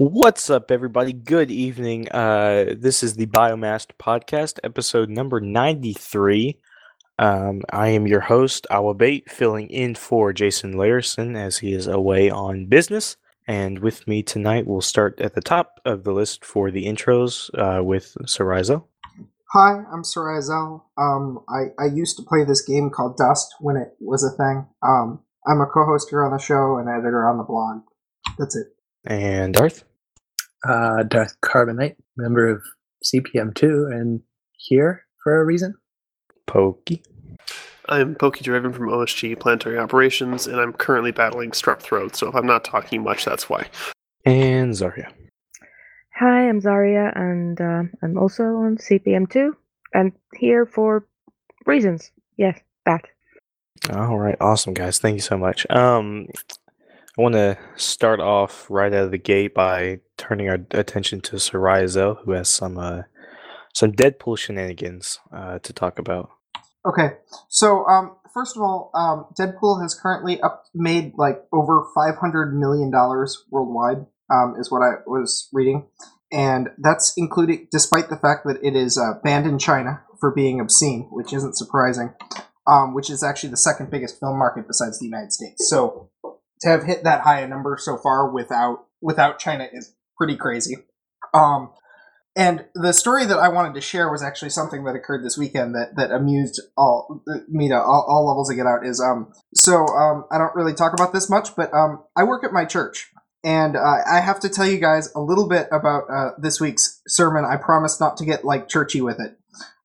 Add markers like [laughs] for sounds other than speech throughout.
What's up, everybody? Good evening. Uh, this is the Biomassed Podcast, episode number 93. Um, I am your host, Awabate, filling in for Jason Larison as he is away on business. And with me tonight, we'll start at the top of the list for the intros uh, with Sorizo. Hi, I'm Sorizo. Um, I, I used to play this game called Dust when it was a thing. Um, I'm a co-host here on the show and editor on the blog. That's it. And Darth. Uh, Darth Carbonite, member of CPM2, and here for a reason. Pokey. I'm Pokey Driven from OSG Planetary Operations, and I'm currently battling strep throat, so if I'm not talking much, that's why. And Zarya. Hi, I'm Zarya, and uh, I'm also on CPM2, and here for reasons. Yes, that. All right, awesome guys. Thank you so much. Um, I want to start off right out of the gate by turning our attention to Soraya Sorizo, who has some uh, some Deadpool shenanigans uh, to talk about. Okay, so um, first of all, um, Deadpool has currently up made like over five hundred million dollars worldwide. Um, is what I was reading, and that's including despite the fact that it is uh, banned in China for being obscene, which isn't surprising. Um, which is actually the second biggest film market besides the United States. So to have hit that high a number so far without without China is pretty crazy. Um, and the story that I wanted to share was actually something that occurred this weekend that, that amused all me to all, all levels of get out. Is um so um I don't really talk about this much, but um I work at my church, and uh, I have to tell you guys a little bit about uh, this week's sermon. I promise not to get like churchy with it.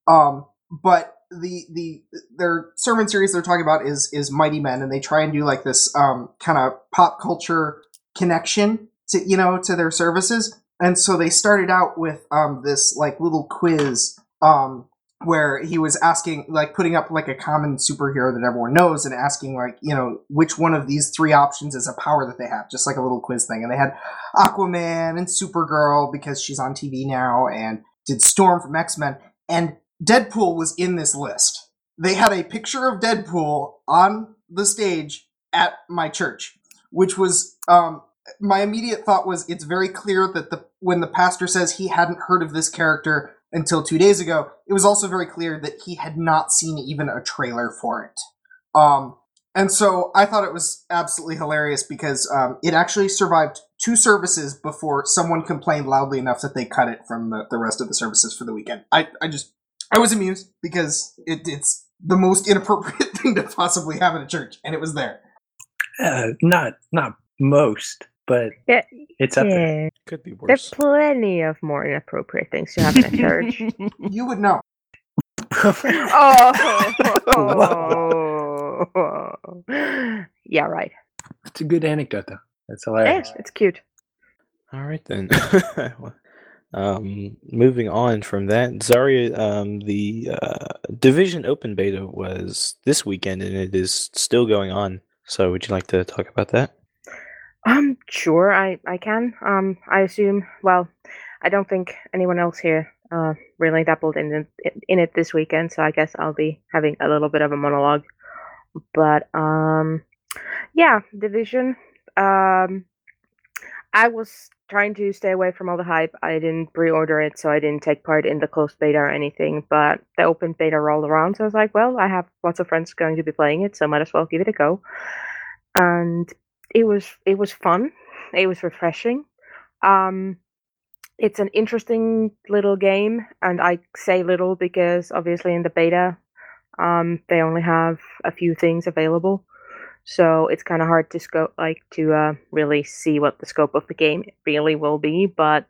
Um, but the the their sermon series they're talking about is is Mighty Men, and they try and do like this um kind of pop culture connection to you know to their services. And so they started out with um, this like little quiz um, where he was asking like putting up like a common superhero that everyone knows and asking like you know which one of these three options is a power that they have just like a little quiz thing. And they had aquaman and supergirl because she's on tv now and did storm from x-men. And deadpool was in this list they had a picture of deadpool on the stage at my church which was um, my immediate thought was it's very clear that the when the pastor says he hadn't heard of this character until two days ago, it was also very clear that he had not seen even a trailer for it. Um, and so I thought it was absolutely hilarious because um, it actually survived two services before someone complained loudly enough that they cut it from the, the rest of the services for the weekend. I, I just I was amused because it, it's the most inappropriate [laughs] thing to possibly have in a church, and it was there. Uh, not not most, but Yeah, it's up there. Could be worse. There's plenty of more inappropriate things to have in a church. [laughs] You would know. [laughs] oh, yeah, right. it's a good anecdote, though. That's Yeah, hilarious. it's cute. All right then. Um, moving on from that, Zarya, um, the uh, Division Open Beta was this weekend, and it is still going on. So, would you like to talk about that? Um, sure, I I can. Um, I assume. Well, I don't think anyone else here uh really dabbled in in it this weekend, so I guess I'll be having a little bit of a monologue. But um, yeah, division. Um, I was trying to stay away from all the hype. I didn't pre-order it, so I didn't take part in the closed beta or anything. But the open beta rolled around, so I was like, well, I have lots of friends going to be playing it, so might as well give it a go. And it was it was fun. It was refreshing. Um, it's an interesting little game, and I say little because obviously in the beta, um, they only have a few things available, so it's kind of hard to scope like to uh, really see what the scope of the game really will be. But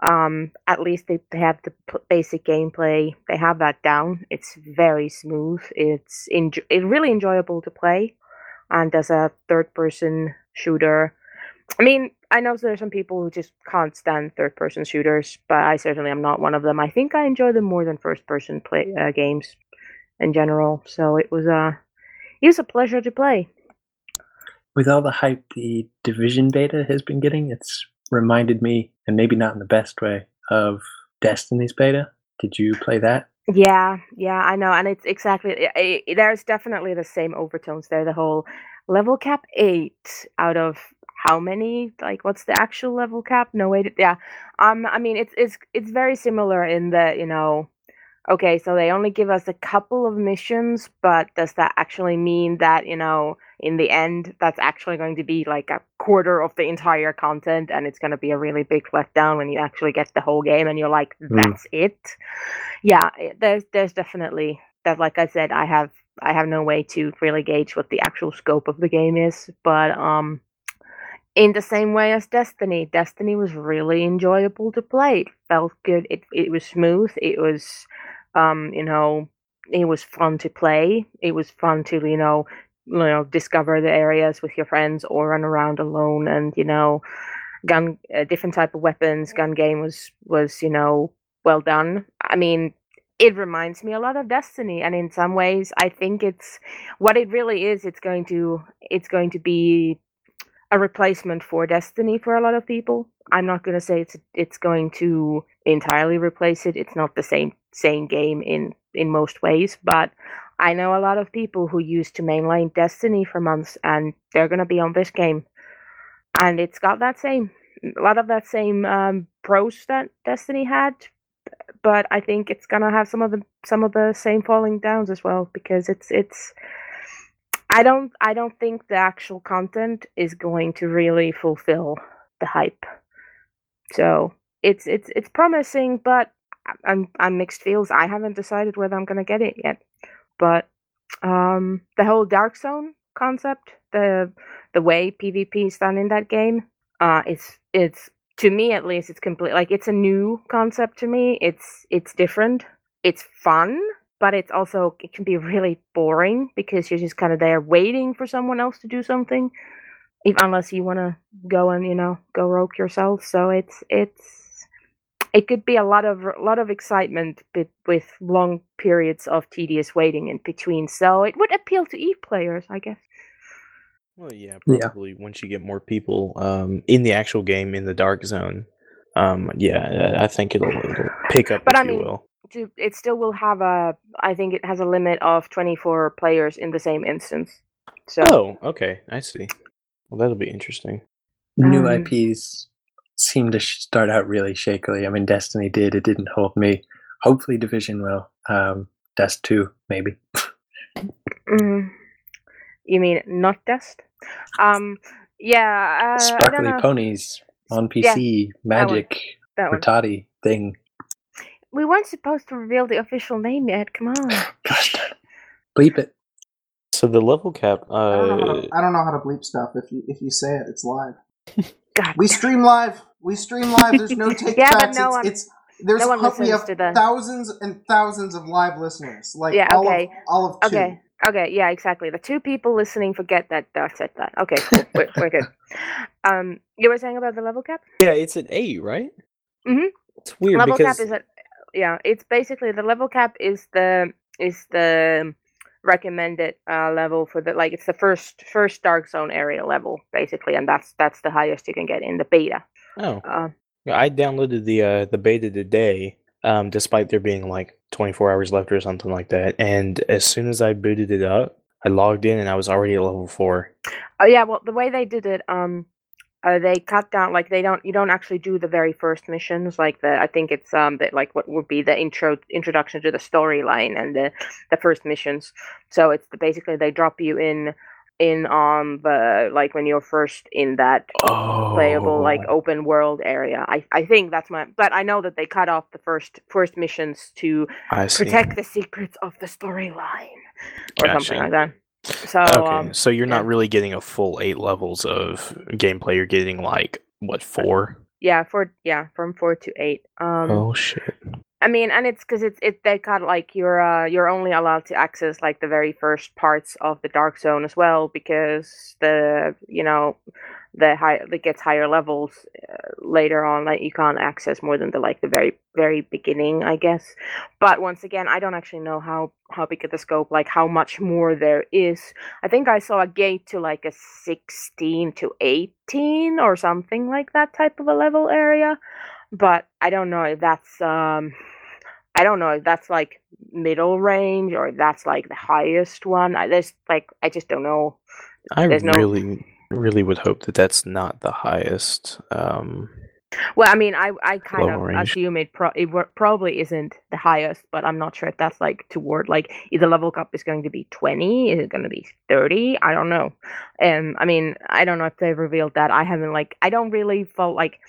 um, at least they, they have the p- basic gameplay. They have that down. It's very smooth. It's it's really enjoyable to play, and as a third person shooter. I mean, I know there are some people who just can't stand third person shooters, but I certainly am not one of them. I think I enjoy them more than first person play uh, games in general. So it was uh, it was a pleasure to play. With all the hype the Division beta has been getting, it's reminded me, and maybe not in the best way, of Destiny's beta. Did you play that? Yeah, yeah, I know, and it's exactly. i i there's definitely the same overtones there. The whole level cap eight out of how many like what's the actual level cap no wait yeah um i mean it's it's it's very similar in the you know okay so they only give us a couple of missions but does that actually mean that you know in the end that's actually going to be like a quarter of the entire content and it's going to be a really big letdown when you actually get the whole game and you're like that's mm. it yeah there's there's definitely that like i said i have i have no way to really gauge what the actual scope of the game is but um in the same way as Destiny. Destiny was really enjoyable to play. It felt good. It it was smooth. It was um, you know, it was fun to play. It was fun to, you know, you know, discover the areas with your friends or run around alone and, you know, gun uh, different type of weapons, gun game was was, you know, well done. I mean, it reminds me a lot of Destiny and in some ways I think it's what it really is it's going to it's going to be a replacement for Destiny for a lot of people. I'm not going to say it's it's going to entirely replace it. It's not the same same game in in most ways, but I know a lot of people who used to mainline Destiny for months and they're going to be on this game. And it's got that same a lot of that same um, pros that Destiny had, but I think it's going to have some of the some of the same falling downs as well because it's it's I don't I don't think the actual content is going to really fulfill the hype. So it's it's it's promising, but I'm I'm mixed feels. I haven't decided whether I'm gonna get it yet. But um, the whole Dark Zone concept, the the way PvP is done in that game, uh, it's it's to me at least it's complete like it's a new concept to me. It's it's different. It's fun but it's also it can be really boring because you're just kind of there waiting for someone else to do something if, unless you want to go and you know go rogue yourself so it's it's it could be a lot of a lot of excitement but with long periods of tedious waiting in between so it would appeal to eve players i guess well yeah probably yeah. once you get more people um, in the actual game in the dark zone um, yeah i think it'll, it'll pick up but if I mean, you will to it still will have a I think it has a limit of 24 players in the same instance. So Oh, okay. I see. Well, that'll be interesting. New um, IPs seem to start out really shakily. I mean, Destiny did. It didn't hold me. Hopefully, Division will. Um, Dest 2, maybe. mm, you mean not Dust? Um, yeah. Uh, Sparkly Ponies on PC, yeah, Magic, Rattata thing we weren't supposed to reveal the official name yet. Come on. [sighs] Gosh, bleep it. So the level cap. Uh, I, don't to, I, don't know how to bleep stuff. If you if you say it, it's live. [laughs] God. We stream live. We stream live. There's no [laughs] take yeah, backs. But no it's, one, it's there's no we have thousands and thousands of live listeners. Like yeah, all okay. of all of two. Okay. Okay, yeah, exactly. The two people listening forget that I said that. Okay, cool. we're, [laughs] we're good. Um, you were saying about the level cap? Yeah, it's an eight, right? Mm-hmm. It's weird level because cap is at yeah, it's basically the level cap is the is the recommended uh, level for the like it's the first first dark zone area level basically, and that's that's the highest you can get in the beta. Oh, uh, I downloaded the uh, the beta today, um, despite there being like 24 hours left or something like that. And as soon as I booted it up, I logged in and I was already at level four. Oh yeah, well the way they did it, um, uh, they cut down like they don't you don't actually do the very first missions like the I think it's um that like what would be the intro introduction to the storyline and the the first missions. So it's the, basically they drop you in in on the like when you're first in that oh. playable like open world area. I I think that's my but I know that they cut off the first first missions to protect the secrets of the storyline or gotcha. something like that. So okay, um, so you're yeah. not really getting a full eight levels of gameplay. You're getting like what four? Yeah, four. Yeah, from four to eight. Um, oh shit. I mean, and it's because it's it they got like you're uh you're only allowed to access like the very first parts of the dark zone as well because the you know the high it gets higher levels uh, later on like you can't access more than the like the very very beginning i guess but once again i don't actually know how how big of the scope like how much more there is i think i saw a gate to like a 16 to 18 or something like that type of a level area but i don't know if that's um I don't know if that's like middle range or that's like the highest one. I there's like I just don't know. I there's really really would hope that that's not the highest. Um, Well, I mean, I I kind of range. assume it, pro- it probably isn't the highest, but I'm not sure if that's like toward like either level cap is going to be 20, is it going to be 30? I don't know. Um, I mean, I don't know if they've revealed that. I haven't like I don't really felt like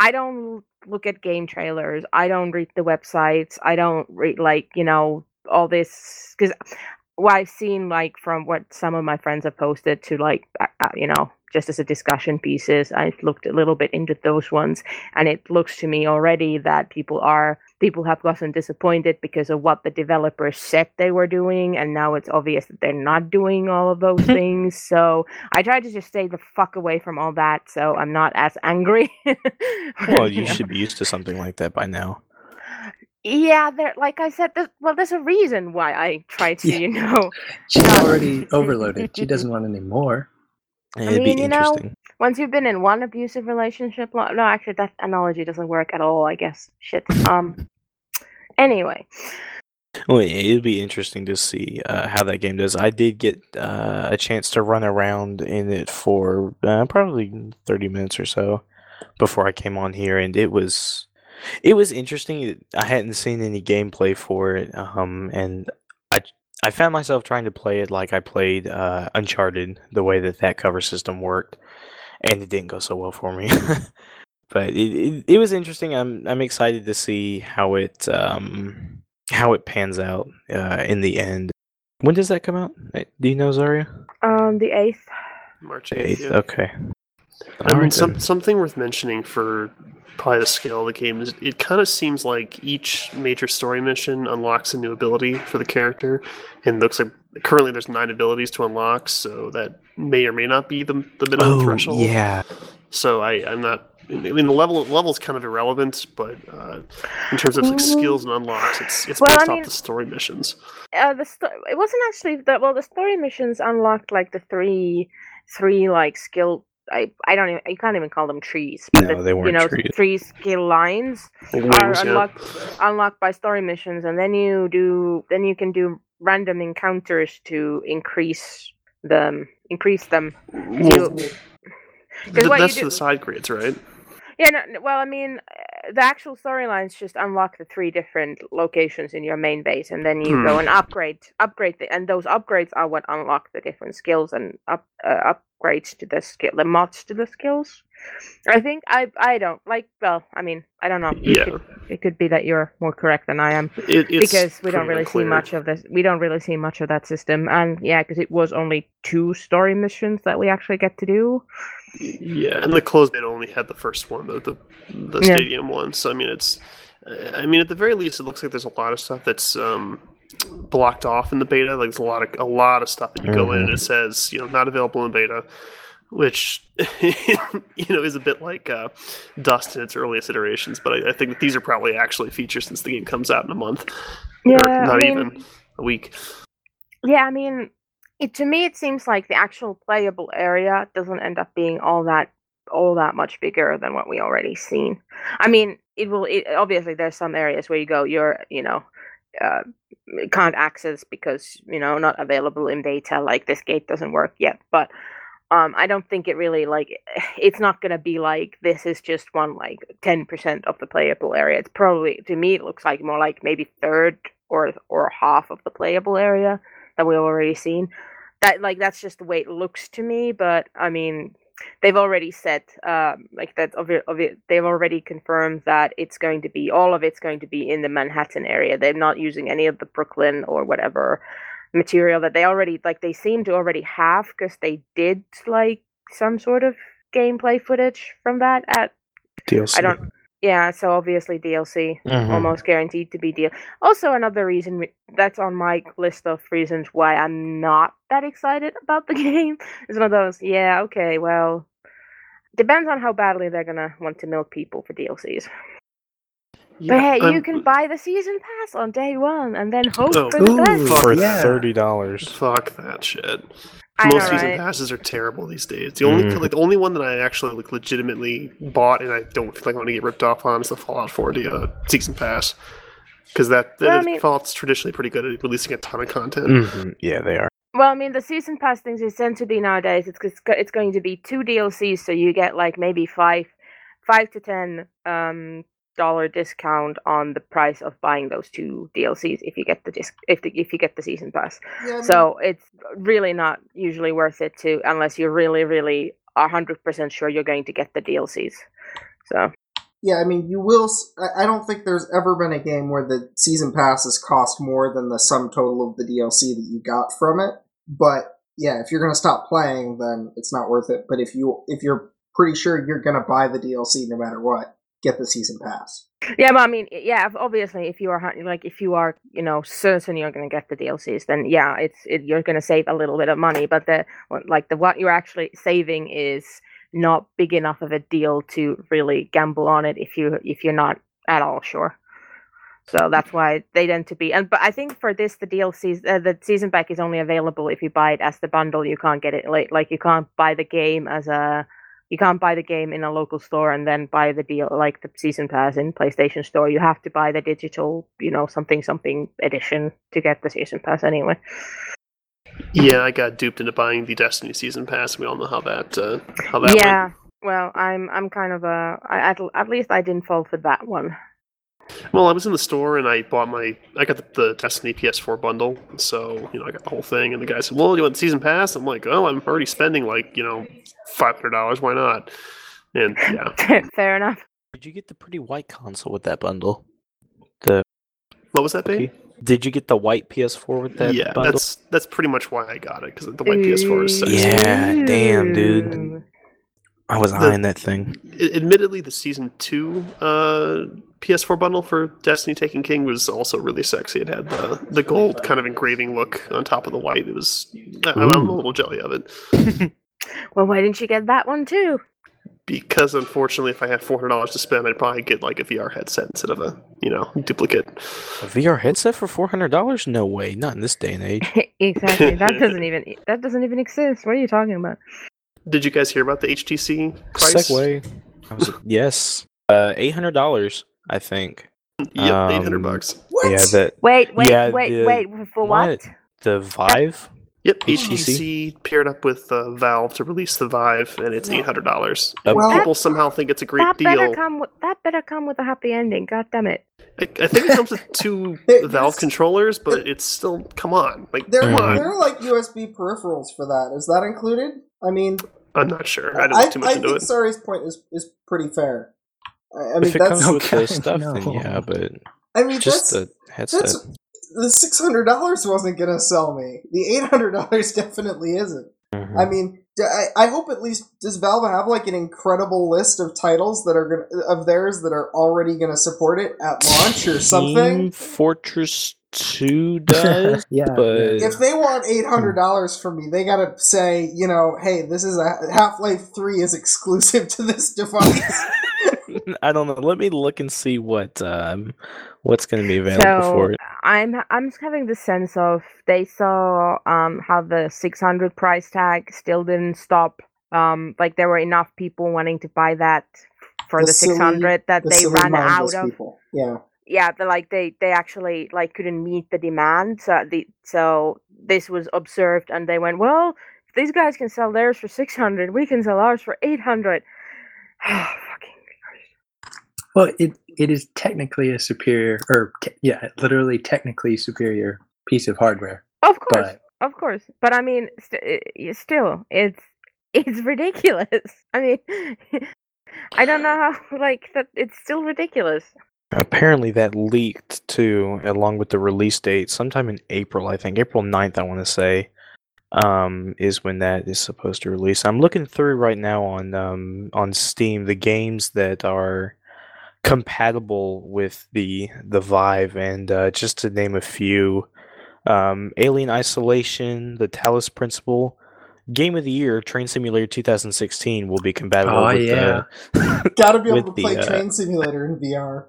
I don't look at game trailers. I don't read the websites. I don't read like you know all this because what I've seen like from what some of my friends have posted to like uh, uh, you know just as a discussion pieces. I've looked a little bit into those ones, and it looks to me already that people are people have gotten disappointed because of what the developers said they were doing, and now it's obvious that they're not doing all of those [laughs] things. So I try to just stay the fuck away from all that, so I'm not as angry. [laughs] well, [laughs] you know. should be used to something like that by now. Yeah, there. Like I said, there's, well, there's a reason why I try to, Yeah. you know, [laughs] She's already overloaded. She doesn't [laughs] want any more. It'd mean, be you know, interesting. once you've been in one abusive relationship, lo- no, actually, that analogy doesn't work at all. I guess. Shit. Um. Anyway, Well, yeah, it'd be interesting to see uh, how that game does. I did get uh, a chance to run around in it for uh, probably thirty minutes or so before I came on here, and it was it was interesting. I hadn't seen any gameplay for it, um, and I I found myself trying to play it like I played uh, Uncharted, the way that that cover system worked, and it didn't go so well for me. [laughs] but it, it it was interesting. I'm I'm excited to see how it um how it pans out uh, in the end. When does that come out? Uh, Do you know, Zarya? um, the eighth. March 8th. yeah. Okay. I mean, some, something worth mentioning for probably the scale of the game is it kind of seems like each major story mission unlocks a new ability for the character, and looks like currently there's nine abilities to unlock, so that may or may not be the, the minimum Oh threshold. yeah. So I, I'm not. I mean, the level level is kind of irrelevant, but uh, in terms of like, skills and unlocks, it's it's Well, I based mean- off the story missions. Uh, the sto- it wasn't actually that. Well, the story missions unlocked like the three, three like skill. I I don't even. You can't even call them trees. But No, the, they You weren't you know, trees. three skill lines. Like are wings, yeah. unlocked unlocked by story missions and then you do then you can do random encounters to increase them increase them Well, you- th- what you that's do- the side grids, right? yeah no, well i mean uh, the actual storylines just unlock the three different locations in your main base and then you go Hmm. and upgrade upgrade the, and those upgrades are what unlock the different skills and up uh, upgrades to the skill the mods to the skills i think i i don't like well i mean i don't know Yeah. could- it could be that you're more correct than i am It, because we don't really see much of this. We don't really see much of that system, and yeah, because it was only two story missions that we actually get to do. Yeah, and the closed beta only had the first one, the the, the Yeah. stadium one. So I mean, it's. I mean, at the very least, it looks like there's a lot of stuff that's um, blocked off in the beta. Like there's a lot of a lot of stuff that you go in and it says you know not available in beta, which [laughs] you know is a bit like uh, Dust in its earliest iterations. But I, I think that these are probably actually features since the game comes out in a month, Yeah, or I not mean, even a week. yeah, I mean, it to me it seems like the actual playable area doesn't end up being all that all that much bigger than what we already seen. I mean, it will. It, obviously, there's some areas where you go, you're you know. Uh, can't access because you know not available in beta like this gate doesn't work yet. But um i don't think it really like [sighs] it's not going to be like this is just one like 10% of the playable area. It's probably to me it looks like more like maybe third or or half of the playable area that we've already seen. That like that's just the way it looks to me but i mean they've already said um like that of it, of it they've already confirmed that it's going to be all of it's going to be in the manhattan area they're not using any of the brooklyn or whatever material that they already like they seem to already have because they did like some sort of gameplay footage from that at DLC. i don't yeah so obviously dlc Mhm. almost guaranteed to be deal also another reason that's on my list of reasons why i'm not that excited about the [laughs] game is one of those yeah okay well depends on how badly they're gonna want to milk people for dlcs but hey you I'm- can buy the season pass on day one and then hope Oh, for the best for Yeah. thirty dollars. Fuck that shit. I Most know, season right? passes are terrible these days. The only Mm. like the only one that I actually like legitimately bought and I don't feel like I'm gonna get ripped off on is the Fallout 40 uh, season pass because that, that Well, I mean- Fallout's traditionally pretty good at releasing a ton of content. Mhm, Yeah, they are. Well, I mean, the season pass things is tend to be nowadays. It's it's, go- it's going to be two DLCs, so you get like maybe five, five to ten um dollar discount on the price of buying those two DLCs if you get the disc if the, if you get the season pass. Yeah, I mean, So it's really not usually worth it to unless you're really really hundred percent sure you're going to get the DLCs. So yeah, I mean, you will. I don't think there's ever been a game where the season passes cost more than the sum total of the DLC that you got from it. But yeah, if you're gonna stop playing, then it's not worth it. But if you if you're pretty sure you're gonna buy the DLC no matter what, get the season pass. Yeah, but I mean, yeah, obviously, if you are like, if you are, you know, certain you're going to get the DLCs, then yeah, it's it, you're going to save a little bit of money. But the like the what you're actually saving is not big enough of a deal to really gamble on it if you if you're not at all sure. So that's why they tend to be. And but I think for this, the DLCs, uh, the season pack is only available if you buy it as the bundle. You can't get it like like you can't buy the game as a you can't buy the game in a local store and then buy the deal like the season pass in PlayStation Store. You have to buy the digital, you know, something something edition to get the season pass anyway. Yeah, I got duped into buying the Destiny season pass. We all know how that uh, how that yeah. went. Well, I'm I'm kind of a I, at at least I didn't fall for that one. Well, I was in the store and I bought my I got the, the Destiny PS4 bundle, so you know I got the whole thing. And the guy said, "Well, you want the season pass?" I'm like, "Oh, I'm already spending like you know five hundred dollars. Why not?" And yeah, [laughs] Fair enough. Did you get the pretty white console with that bundle? The what was that, babe? did you get the white PS4 with that yeah, bundle? that's that's pretty much why I got it because the white PS4 is sexy. Yeah, damn, dude. Ooh. I was eyeing that thing. Admittedly, the season two uh, PS4 bundle for Destiny Taken King was also really sexy. It had the the gold kind of engraving look on top of the white. It was I- I'm a little jelly of it [laughs] Well, why didn't you get that one too? because unfortunately, if I had four hundred dollars to spend, I'd probably get like a VR headset instead of a you know duplicate. A VR headset for four hundred dollars? No way, not in this day and age. [laughs] exactly. That [laughs] doesn't even that doesn't even exist. What are you talking about? Did you guys hear about the HTC price? Segue. Was, yes, uh, eight hundred dollars. I think. Yep, eight hundred Um, bucks. What? Yeah, that Wait, wait, Yeah, wait, the- wait. For what? what? the Vive. Yep, HTC? HTC paired up with uh, Valve to release the Vive, and it's eight hundred dollars. Well- People somehow think it's a great that better deal. come with that better come with a happy ending. God damn it! I, I think it comes with two [laughs] Valve controllers, but it's still come on. Like, There, come on. there are like USB peripherals for that. Is that included? I mean, I'm not sure. I didn't I, too much I into think it. Sari's point is, is pretty fair. I, I mean, if it that's comes with Okay, the stuff, then yeah, but I mean just that's the headset. that's the six hundred dollars wasn't gonna sell me. The eight hundred dollars [laughs] definitely isn't. Mhm. I mean, I hope at least does Valve have like an incredible list of titles that are gonna of theirs that are already gonna support it at launch or something. Team Fortress Two [laughs] does, yeah, but If they want eight hundred dollars from me, they gotta say, you know, hey, this is a Half Life Three is exclusive to this device. [laughs] I don't know. Let me look and see what um what's going to be available So for it. I'm I'm just having the sense of they saw um how the 600 price tag still didn't stop. Um, like there were enough people wanting to buy that for The the, silly- 600 that The they ran out of. people. Yeah. Yeah the, like they they actually like couldn't meet the demand so the so this was observed and they went well if these guys can sell theirs for 600 we can sell ours for 800 [sighs] fucking Well, it it is technically a superior, or te- yeah, literally technically superior piece of hardware. of course But of course but i mean st- still it's [laughs] it's ridiculous. I mean [laughs] i don't know how [laughs] like that it's still ridiculous Apparently, that leaked too, along with the release date, sometime in April. I think April 9th, I want to say, um, is when that is supposed to release. I'm looking through right now on um on Steam the games that are compatible with the the Vive, and uh, just to name a few, um, Alien Isolation, The Talos Principle. Game of the Year, Train Simulator 2016 will be compatible Oh, with yeah. the [laughs] Gotta be able to play the, uh, Train Simulator in VR.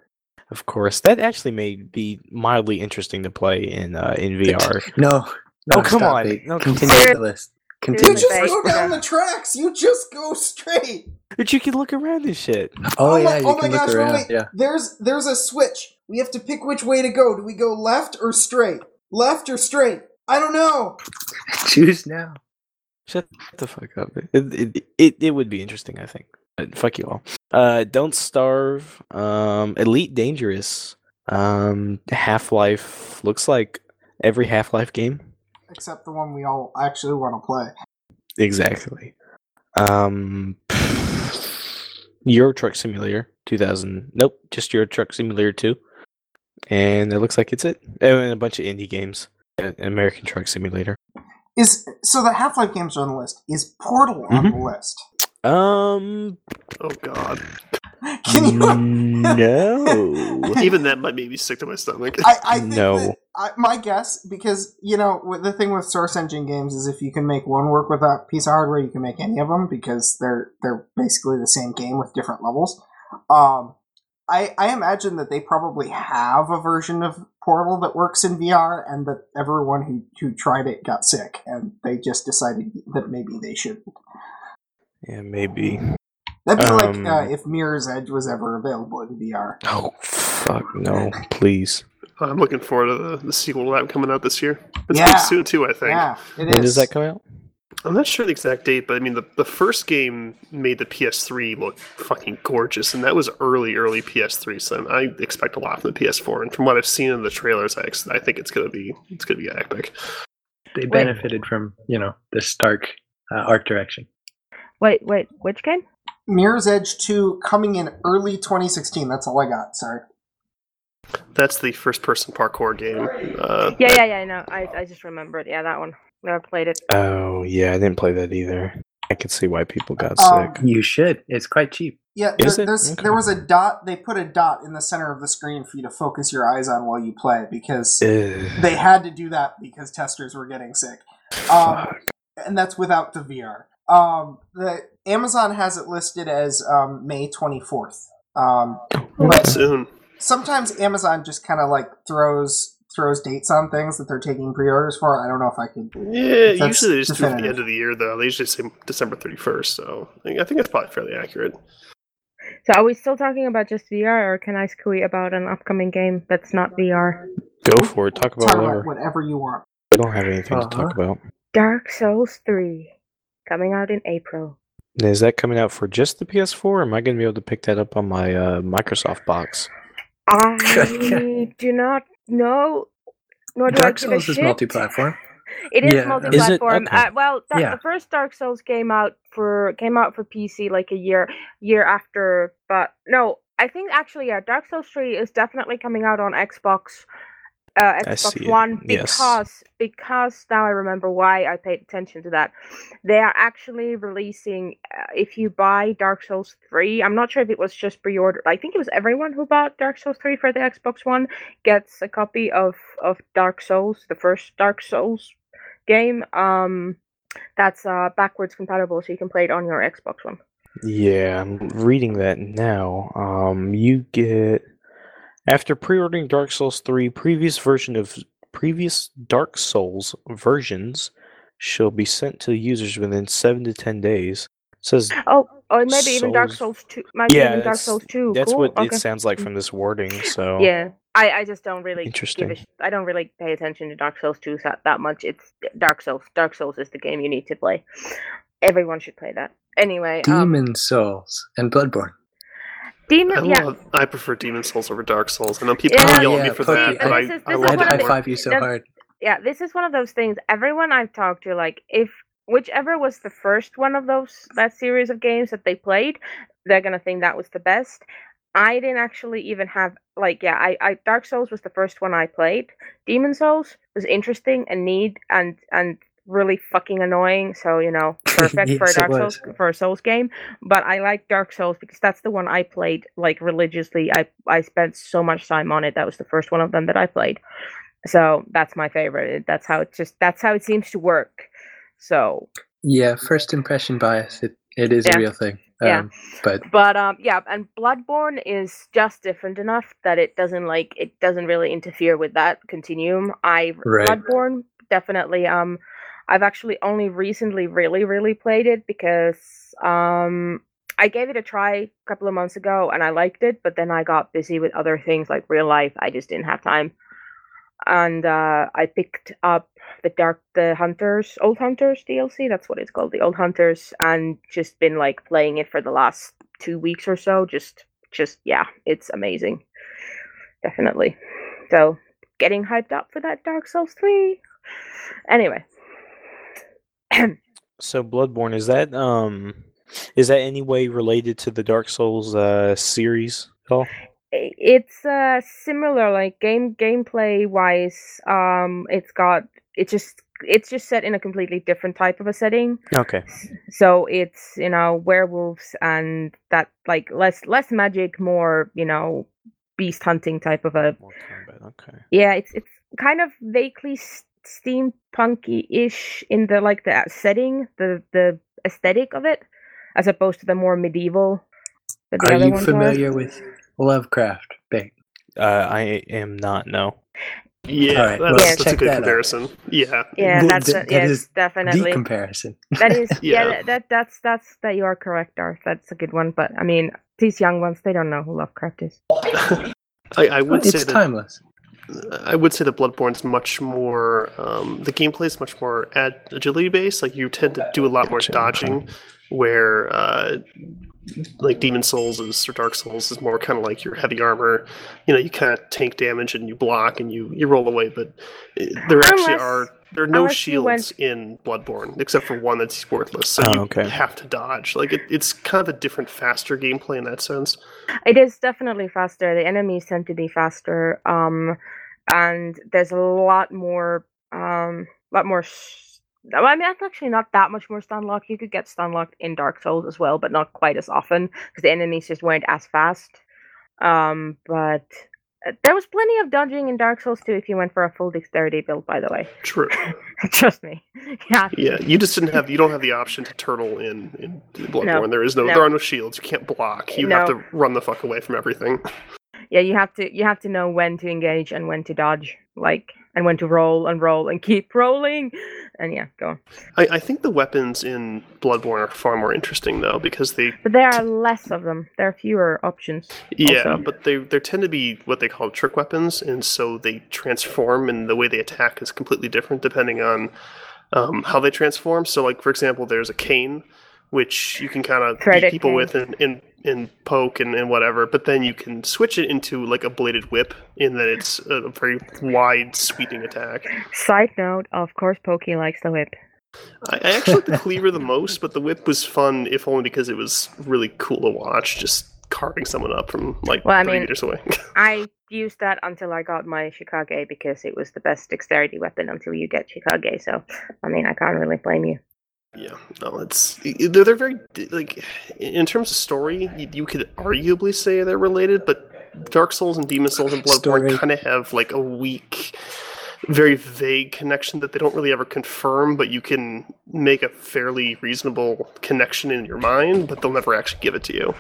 Of course, that actually may be mildly interesting to play in uh, in VR. [laughs] no, no, Oh, come on. it. No, continue the list. You just go down the tracks. You just go straight. but you can look around and shit. Oh, Oh yeah, my- you oh my look gosh, wait, around. wait. Yeah, There's there's a switch. We have to pick which way to go. Do we go left or straight? Left or straight? I don't know. Choose now. Shut the fuck up. It, it, it, it would be interesting, I think. But fuck you all. Uh, Don't Starve. Um, Elite Dangerous. Um, Half Life. Looks like every Half Life game. Except the one we all actually want to play. Exactly. Um, [sighs] Euro Truck Simulator 2000. Nope, just Euro Truck Simulator 2. And it looks like it's it. And a bunch of indie games. An American Truck Simulator. Is so the Half Life games are on the list. Is Portal on Mm-hmm. the list? Um, Oh god. Can [laughs] you? no. [laughs] Even that might make me sick to my stomach. I, I think No. I, my guess because you know with- the thing with Source Engine games is if you can make one work with a piece of hardware, you can make any of them because they're they're basically the same game with different levels. Um, I I imagine that they probably have a version of Portal that works in VR, and that everyone who who tried it got sick, and they just decided that maybe they shouldn't. Yeah, maybe. That'd be Um, like uh, if Mirror's Edge was ever available in VR. Oh, fuck no. Please. I'm looking forward to the, the sequel to that coming out this year. It's Yeah. pretty soon too, I think. Yeah, it When is. does that come out? I'm not sure the exact date, but I mean the, the first game made the PS3 look fucking gorgeous, and that was early, early PS3. So I expect a lot from the PS4, and from what I've seen in the trailers, I, ex- I think it's gonna be it's gonna be epic. They benefited from you know the stark uh, art direction. Wait, wait, which game? Mirror's Edge 2 coming in early 2016. That's all I got. Sorry. That's the first person parkour game. Uh, Yeah, yeah, yeah. No, I, I just remembered. Yeah, that one. Never played it. Oh, yeah, I didn't play that either. I could see why people got Um, sick. You should. It's quite cheap. Yeah, Is there, it? there's Okay. there was a dot. They put a dot in the center of the screen for you to focus your eyes on while you play because Ugh, they had to do that because testers were getting sick, um, fuck. and that's without the VR. Um, the Amazon has it listed as um, May 24th. Um, but soon. sometimes Amazon just kind of like throws throws dates on things that they're taking pre-orders for. I don't know if I could. Yeah, usually they just do at the end of the year, though. They usually say December 31st, so I think- I think that's probably fairly accurate. So are we still talking about just VR, or can I squeak about an upcoming game that's not VR? Go for it. Talk about Talk whatever. about whatever you want. I don't have anything to talk Uh-huh. about. Dark Souls 3, coming out in April. Is that coming out for just the PS4, or am I going to be able to pick that up on my uh, Microsoft box? I [laughs] do not know. Nor do Dark I Souls a is shit. multi-platform. It is Yeah. Is it? multi-platform. Okay. Uh, well, that, Yeah. the first Dark Souls came out for came out for PC like a year year after, but no, I think actually yeah, Dark Souls three is definitely coming out on Xbox. Uh, Xbox One yes. because because now I remember why I paid attention to that. They are actually releasing uh, if you buy Dark Souls 3, I'm not sure if it was just pre-order. I think it was everyone who bought Dark Souls 3 for the Xbox One gets a copy of of Dark Souls, the first Dark Souls game. Um that's uh backwards compatible so you can play it on your Xbox One. Yeah, I'm reading that now. Um, you get after pre-ordering Dark Souls 3, previous version of previous Dark Souls versions shall be sent to users within seven to ten days. It says Oh, or maybe even Dark Souls- Souls 2. Maybe Yeah, even Dark that's- Souls 2. that's cool. what okay. it sounds like from this wording. So Yeah. I, I just don't really give Interesting. a sh- I don't really pay attention to Dark Souls 2 that, that much. It's Dark Souls. Dark Souls is the game you need to play. Everyone should play that. Anyway, um, Demon Souls and Bloodborne. I, Demon yeah. love, I prefer Demon Souls over Dark Souls. I know people Yeah. yell Yeah, at me for that, you. but I, This is- I this is love I'd one high five you so hard. yeah, this is one of those things. Everyone I've talked to, like, if whichever was the first one of those that series of games that they played, they're gonna think that was the best. I didn't actually even have like yeah, I, I Dark Souls was the first one I played. Demon Souls was interesting and neat and and really fucking annoying. So you know, [laughs] perfect for a Dark. Souls for a Souls game. But I like Dark Souls because that's the one I played like religiously. I I spent so much time on it. That was the first one of them that I played. So that's my favorite. That's how it just that's how it seems to work. So Yeah, first impression bias. It it is Yeah. a real thing. Yeah. Um, but but um yeah, and Bloodborne is just different enough that it doesn't like it doesn't really interfere with that continuum. I Right. Bloodborne definitely um I've actually only recently really really played it because um I gave it a try a couple of months ago and I liked it, but then I got busy with other things like real life. I just didn't have time. and uh, I picked up the Dark the Hunters Old Hunters DLC. That's what it's called, the Old Hunters, and just been like playing it for the last two weeks or so. Just just yeah, it's amazing, definitely. So getting hyped up for that Dark Souls three. Anyway. So Bloodborne is that um is that any way related to the Dark Souls uh series at all? It's uh similar like game gameplay wise um it's got it's just it's just set in a completely different type of a setting Okay. so it's you know werewolves and that like less less magic more you know beast hunting type of a More combat. Okay. yeah it's it's kind of vaguely s- steampunky-ish in the like the setting the the aesthetic of it as opposed to the more medieval that the Are other you ones familiar with Lovecraft? Bait. Uh I am not no. Yeah, Alright, that's, well, that's a check good that out. comparison. Yeah, yeah Good, that's th- a, that yes definitely The comparison. That is, [laughs] yeah, Yeah. that, that that's that's that you are correct, Darth. That's a good one. But I mean, these young ones, they don't know who Lovecraft is. I, I would it's say that timeless. I would say that Bloodborne's much more. Um, the gameplay is much more ad- agility based. Like you tend to do a lot more dodging, where uh, like Demon Souls is or Dark Souls is more kind of like your heavy armor. You know, you kind of tank damage and you block and you you roll away. But uh, there actually Unless- are there are no shields went- in Bloodborne except for one that's worthless. So Oh, you okay. have to dodge. Like it, it's kind of a different, faster gameplay in that sense. It is definitely faster. The enemies tend to be faster. Um, and there's a lot more. Um, a lot more. s- well, I mean, that's actually not that much more stun lock. You could get stun locked in Dark Souls as well, but not quite as often because the enemies just weren't as fast. Um, but uh, there was plenty of dodging in Dark Souls too if you went for a full dexterity build. By the way. True. [laughs] Trust me. Yeah. Yeah, you just didn't have you don't have the option to turtle in in Bloodborne. there is no, no. there are no shields. You can't block. You have to run the fuck away from everything. Yeah, you have to you have to know when to engage and when to dodge, like and when to roll and roll and keep [laughs] rolling. And yeah, go on. I, I think the weapons in Bloodborne are far more interesting though because they But there are less of them. There are fewer options. yeah, Also. but they they tend to be what they call trick weapons, and so they transform, and the way they attack is completely different depending on um, how they transform. So, like for example, there's a cane which you can kind of beat people cane. with and, and and poke and, and whatever, but then you can switch it into like a bladed whip, in that it's a very wide sweeping attack. Side note, of course, Pokey likes the whip. I, I actually like the cleaver the most, but the whip was fun, if only because it was really cool to watch, just carving someone up from like Well, I three mean- meters away. [laughs] I used that until I got my Chikage because it was the best dexterity weapon until you get Chikage. So, I mean, I can't really blame you. Yeah, no, it's they're, they're very like in terms of story, you, you could arguably say they're related, but Dark Souls and Demon Souls and Bloodborne kind of have like a weak. Very vague connection that they don't really ever confirm, but you can make a fairly reasonable connection in your mind, but they'll never actually give it to you.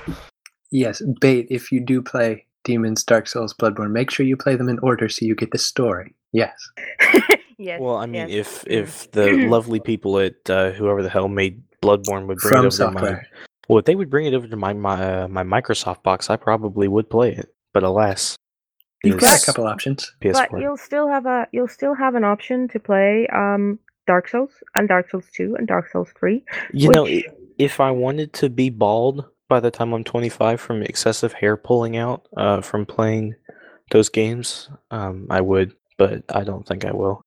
Yes, bait. If you do play Demons, Dark Souls, Bloodborne, make sure you play them in order so you get the story. Yes. [laughs] yes. Well, I mean, yes. if if the [clears throat] lovely people at uh, whoever the hell made Bloodborne would bring From it over to my well, if they would bring it over to my my uh, my Microsoft box, I probably would play it. But alas, You've got a couple options. but PS4. you'll still have a you'll still have an option to play um Dark Souls and Dark Souls 2 and Dark Souls 3. You know, which- i- if I wanted to be bald by the time I'm 25 from excessive hair pulling out uh, from playing those games, um, I would. But I don't think I will.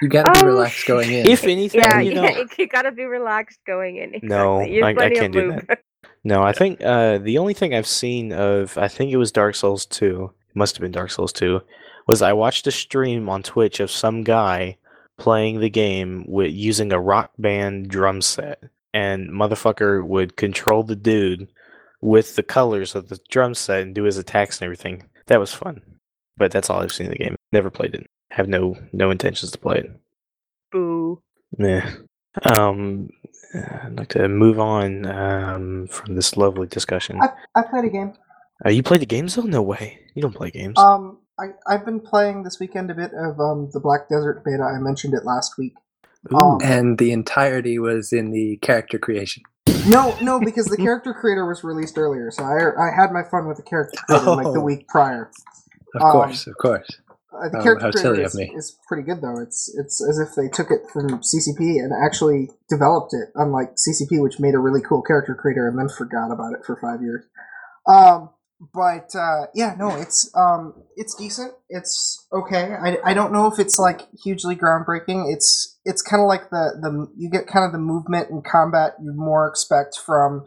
You got to be Oh, relaxed going in. If anything, Yeah, you yeah, know, you gotta be relaxed going in. No, exactly. Use I- I can't do lube. No, I think uh, the only thing I've seen of, I think it was Dark Souls 2, it must have been Dark Souls 2, was I watched a stream on Twitch of some guy playing the game with using a rock band drum set. And motherfucker would control the dude with the colors of the drum set and do his attacks and everything. That was fun. But that's all I've seen of the game. Never played it. Have no no intentions to play it. Boo. Yeah. Um, I'd like to move on um, from this lovely discussion. I, I played a game. Uh, you play the games though? No way. You don't play games. Um, I I've been playing this weekend a bit of um the Black Desert beta. I mentioned it last week. Ooh. um, and the entirety was in the character creation. No, no, because the [laughs] character creator was released earlier, so I I had my fun with the character creator like the Oh. week prior. Of Um, course, of course. Uh, the Oh, character how creator silly of is, me. is pretty good though. It's it's as if they took it from CCP and actually developed it, unlike CCP, which made a really cool character creator and then forgot about it for five years. Um, but uh, yeah, no, it's um, it's decent. It's okay. I, I don't know if it's like hugely groundbreaking. It's it's kind of like the the you get kind of the movement and combat you more expect from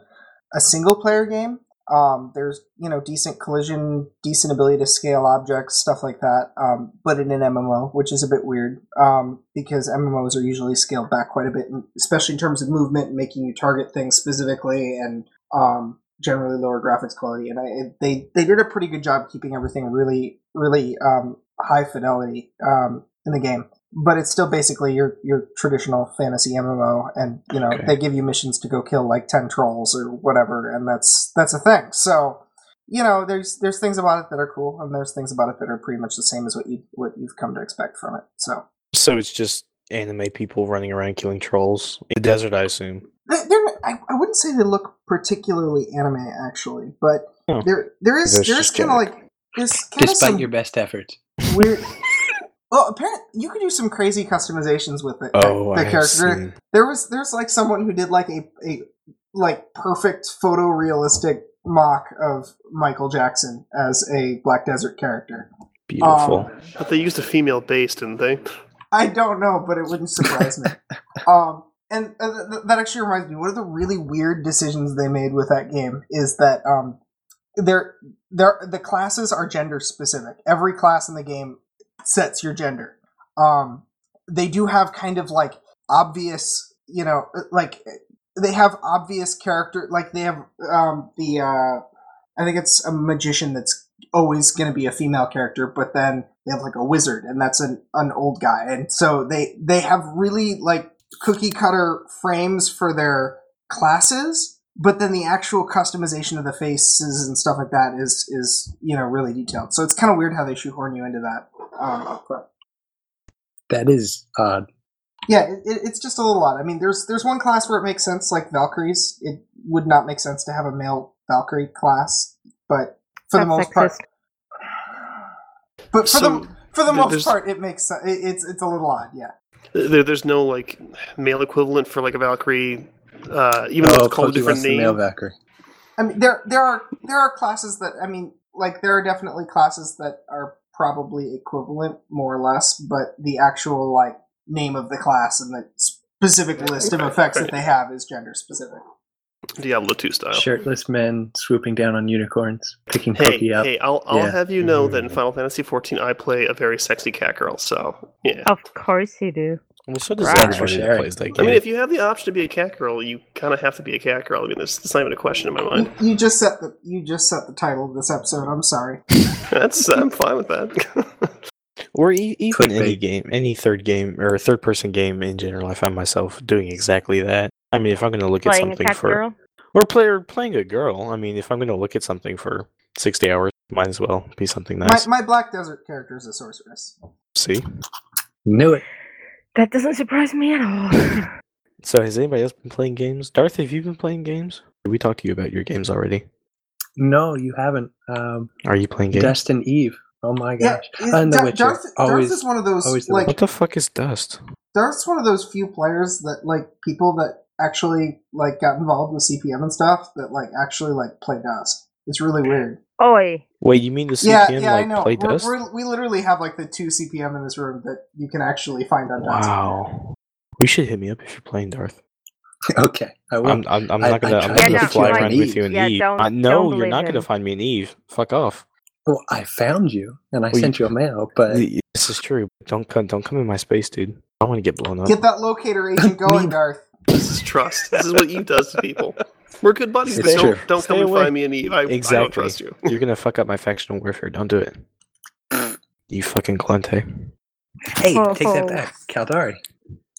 a single player game. Um, there's you know decent collision, decent ability to scale objects, stuff like that. Um, but in an MMO, which is a bit weird um, because MMOs are usually scaled back quite a bit, especially in terms of movement and making you target things specifically, and um, generally lower graphics quality. And I, they they did a pretty good job keeping everything really really um, high fidelity um, in the game. But it's still basically your your traditional fantasy MMO, and you know Okay. they give you missions to go kill like ten trolls or whatever, and that's that's a thing. So you know there's there's things about it that are cool, and there's things about it that are pretty much the same as what you what you've come to expect from it. So So it's just anime people running around killing trolls in the desert, I assume. They- They're, I, I wouldn't say they look particularly anime actually, but Oh. there there is there's kind of like there's kind of Despite your best efforts. weird. [laughs] well, apparently you could do some crazy customizations with it. Oh, the I have character. seen. There was there's like someone who did like a a like perfect photorealistic mock of Michael Jackson as a Black Desert character. Beautiful. Um, But they used a female base, didn't they? I don't know, but it wouldn't surprise me. [laughs] Um, and uh, th- th- that actually reminds me. One of the really weird decisions they made with that game is that um, they're, the classes are gender specific. Every class in the game sets your gender. Um, they do have kind of like obvious, you know, uh, like they have obvious character. Like they have um, the uh, I think it's a magician that's always going to be a female character, but then they have like a wizard, and that's an an old guy, and so they they have really like cookie cutter frames for their classes. But then the actual customization of the faces and stuff like that is is you know really detailed. So it's kind of weird how they shoehorn you into that um, up. That is odd. Yeah, it, it, it's just a little odd. I mean, there's there's one class where it makes sense, like Valkyries. It would not make sense to have a male Valkyrie class, but for the That's most part, but for So, the for the most part, it makes sense. It, it's it's a little odd. Yeah. There, there's no like male equivalent for like a Valkyrie, uh, even though oh, it's called a different wants the male. Valkyrie. I mean, there there are there are classes that I mean, like there are definitely classes that are probably equivalent, more or less, but the actual like name of the class and the specific list of effects right. that they have is gender specific. Diablo 2 style. Shirtless men swooping down on unicorns, picking Hey, Pokey up. hey, I'll, I'll Yeah. have you know that in Mhm. Final Fantasy XIV, I play a very sexy cat girl. So yeah, Of course you do. Well, so does Right. everybody that plays that I mean, if you have the option to be a cat girl, you kind of have to be a cat girl. I mean, there's, there's not even a question in my mind. You, you just set the you just set the title of this episode. I'm sorry. [laughs] That's I'm fine with that. [laughs] or e- even any Clickbait. game, any third game or third person game in general, I find myself doing exactly that. I mean, if I'm going to look at Playing a something cat for girl. or player playing a girl, I mean, if I'm going to look at something for sixty hours, might as well be something nice. My my Black Desert character is a sorceress. See, Knew it. That doesn't surprise me at all. [laughs] so has anybody else been playing games? Darth, have you been playing games? Did we talk to you about your games already? No, you haven't. Um, Are you playing games? Dust and Eve. Oh my gosh. it- and The Dar- Witcher. Darth, always, Darth is one of those The like What the fuck is Dust? Darth's one of those few players that like people that actually like got involved with CPM and stuff that like actually like play Dust. It's really weird. Oi. Wait, you mean the CPM yeah, yeah, like I know. play We're, Dust? we're, we literally have like the two CPM in this room that you can actually find on Dust. Wow. You should hit me up if you're playing Darth. [laughs] okay, I will. I'm, I'm, I'm I- not gonna, I I'm not to gonna fly you on around with you in Yeah, Eve. don't- Uh, no, don't you're believe not gonna find me in Eve. Fuck off. well, I found you and I Well, sent you a mail, but This is true. Don't come, don't come in my space, dude. I want to get blown up. Get that locator agent [laughs] going, Me- Darth. This is trust. This is what Eve does to people. We're good buddies. It's don't true. don't Stay come and away. find me in Eve. I, I Exactly. don't trust you. You're gonna fuck up my factional warfare. Don't do it. [laughs] You fucking clunte. hey, Oh, take that oh. back, Caldari.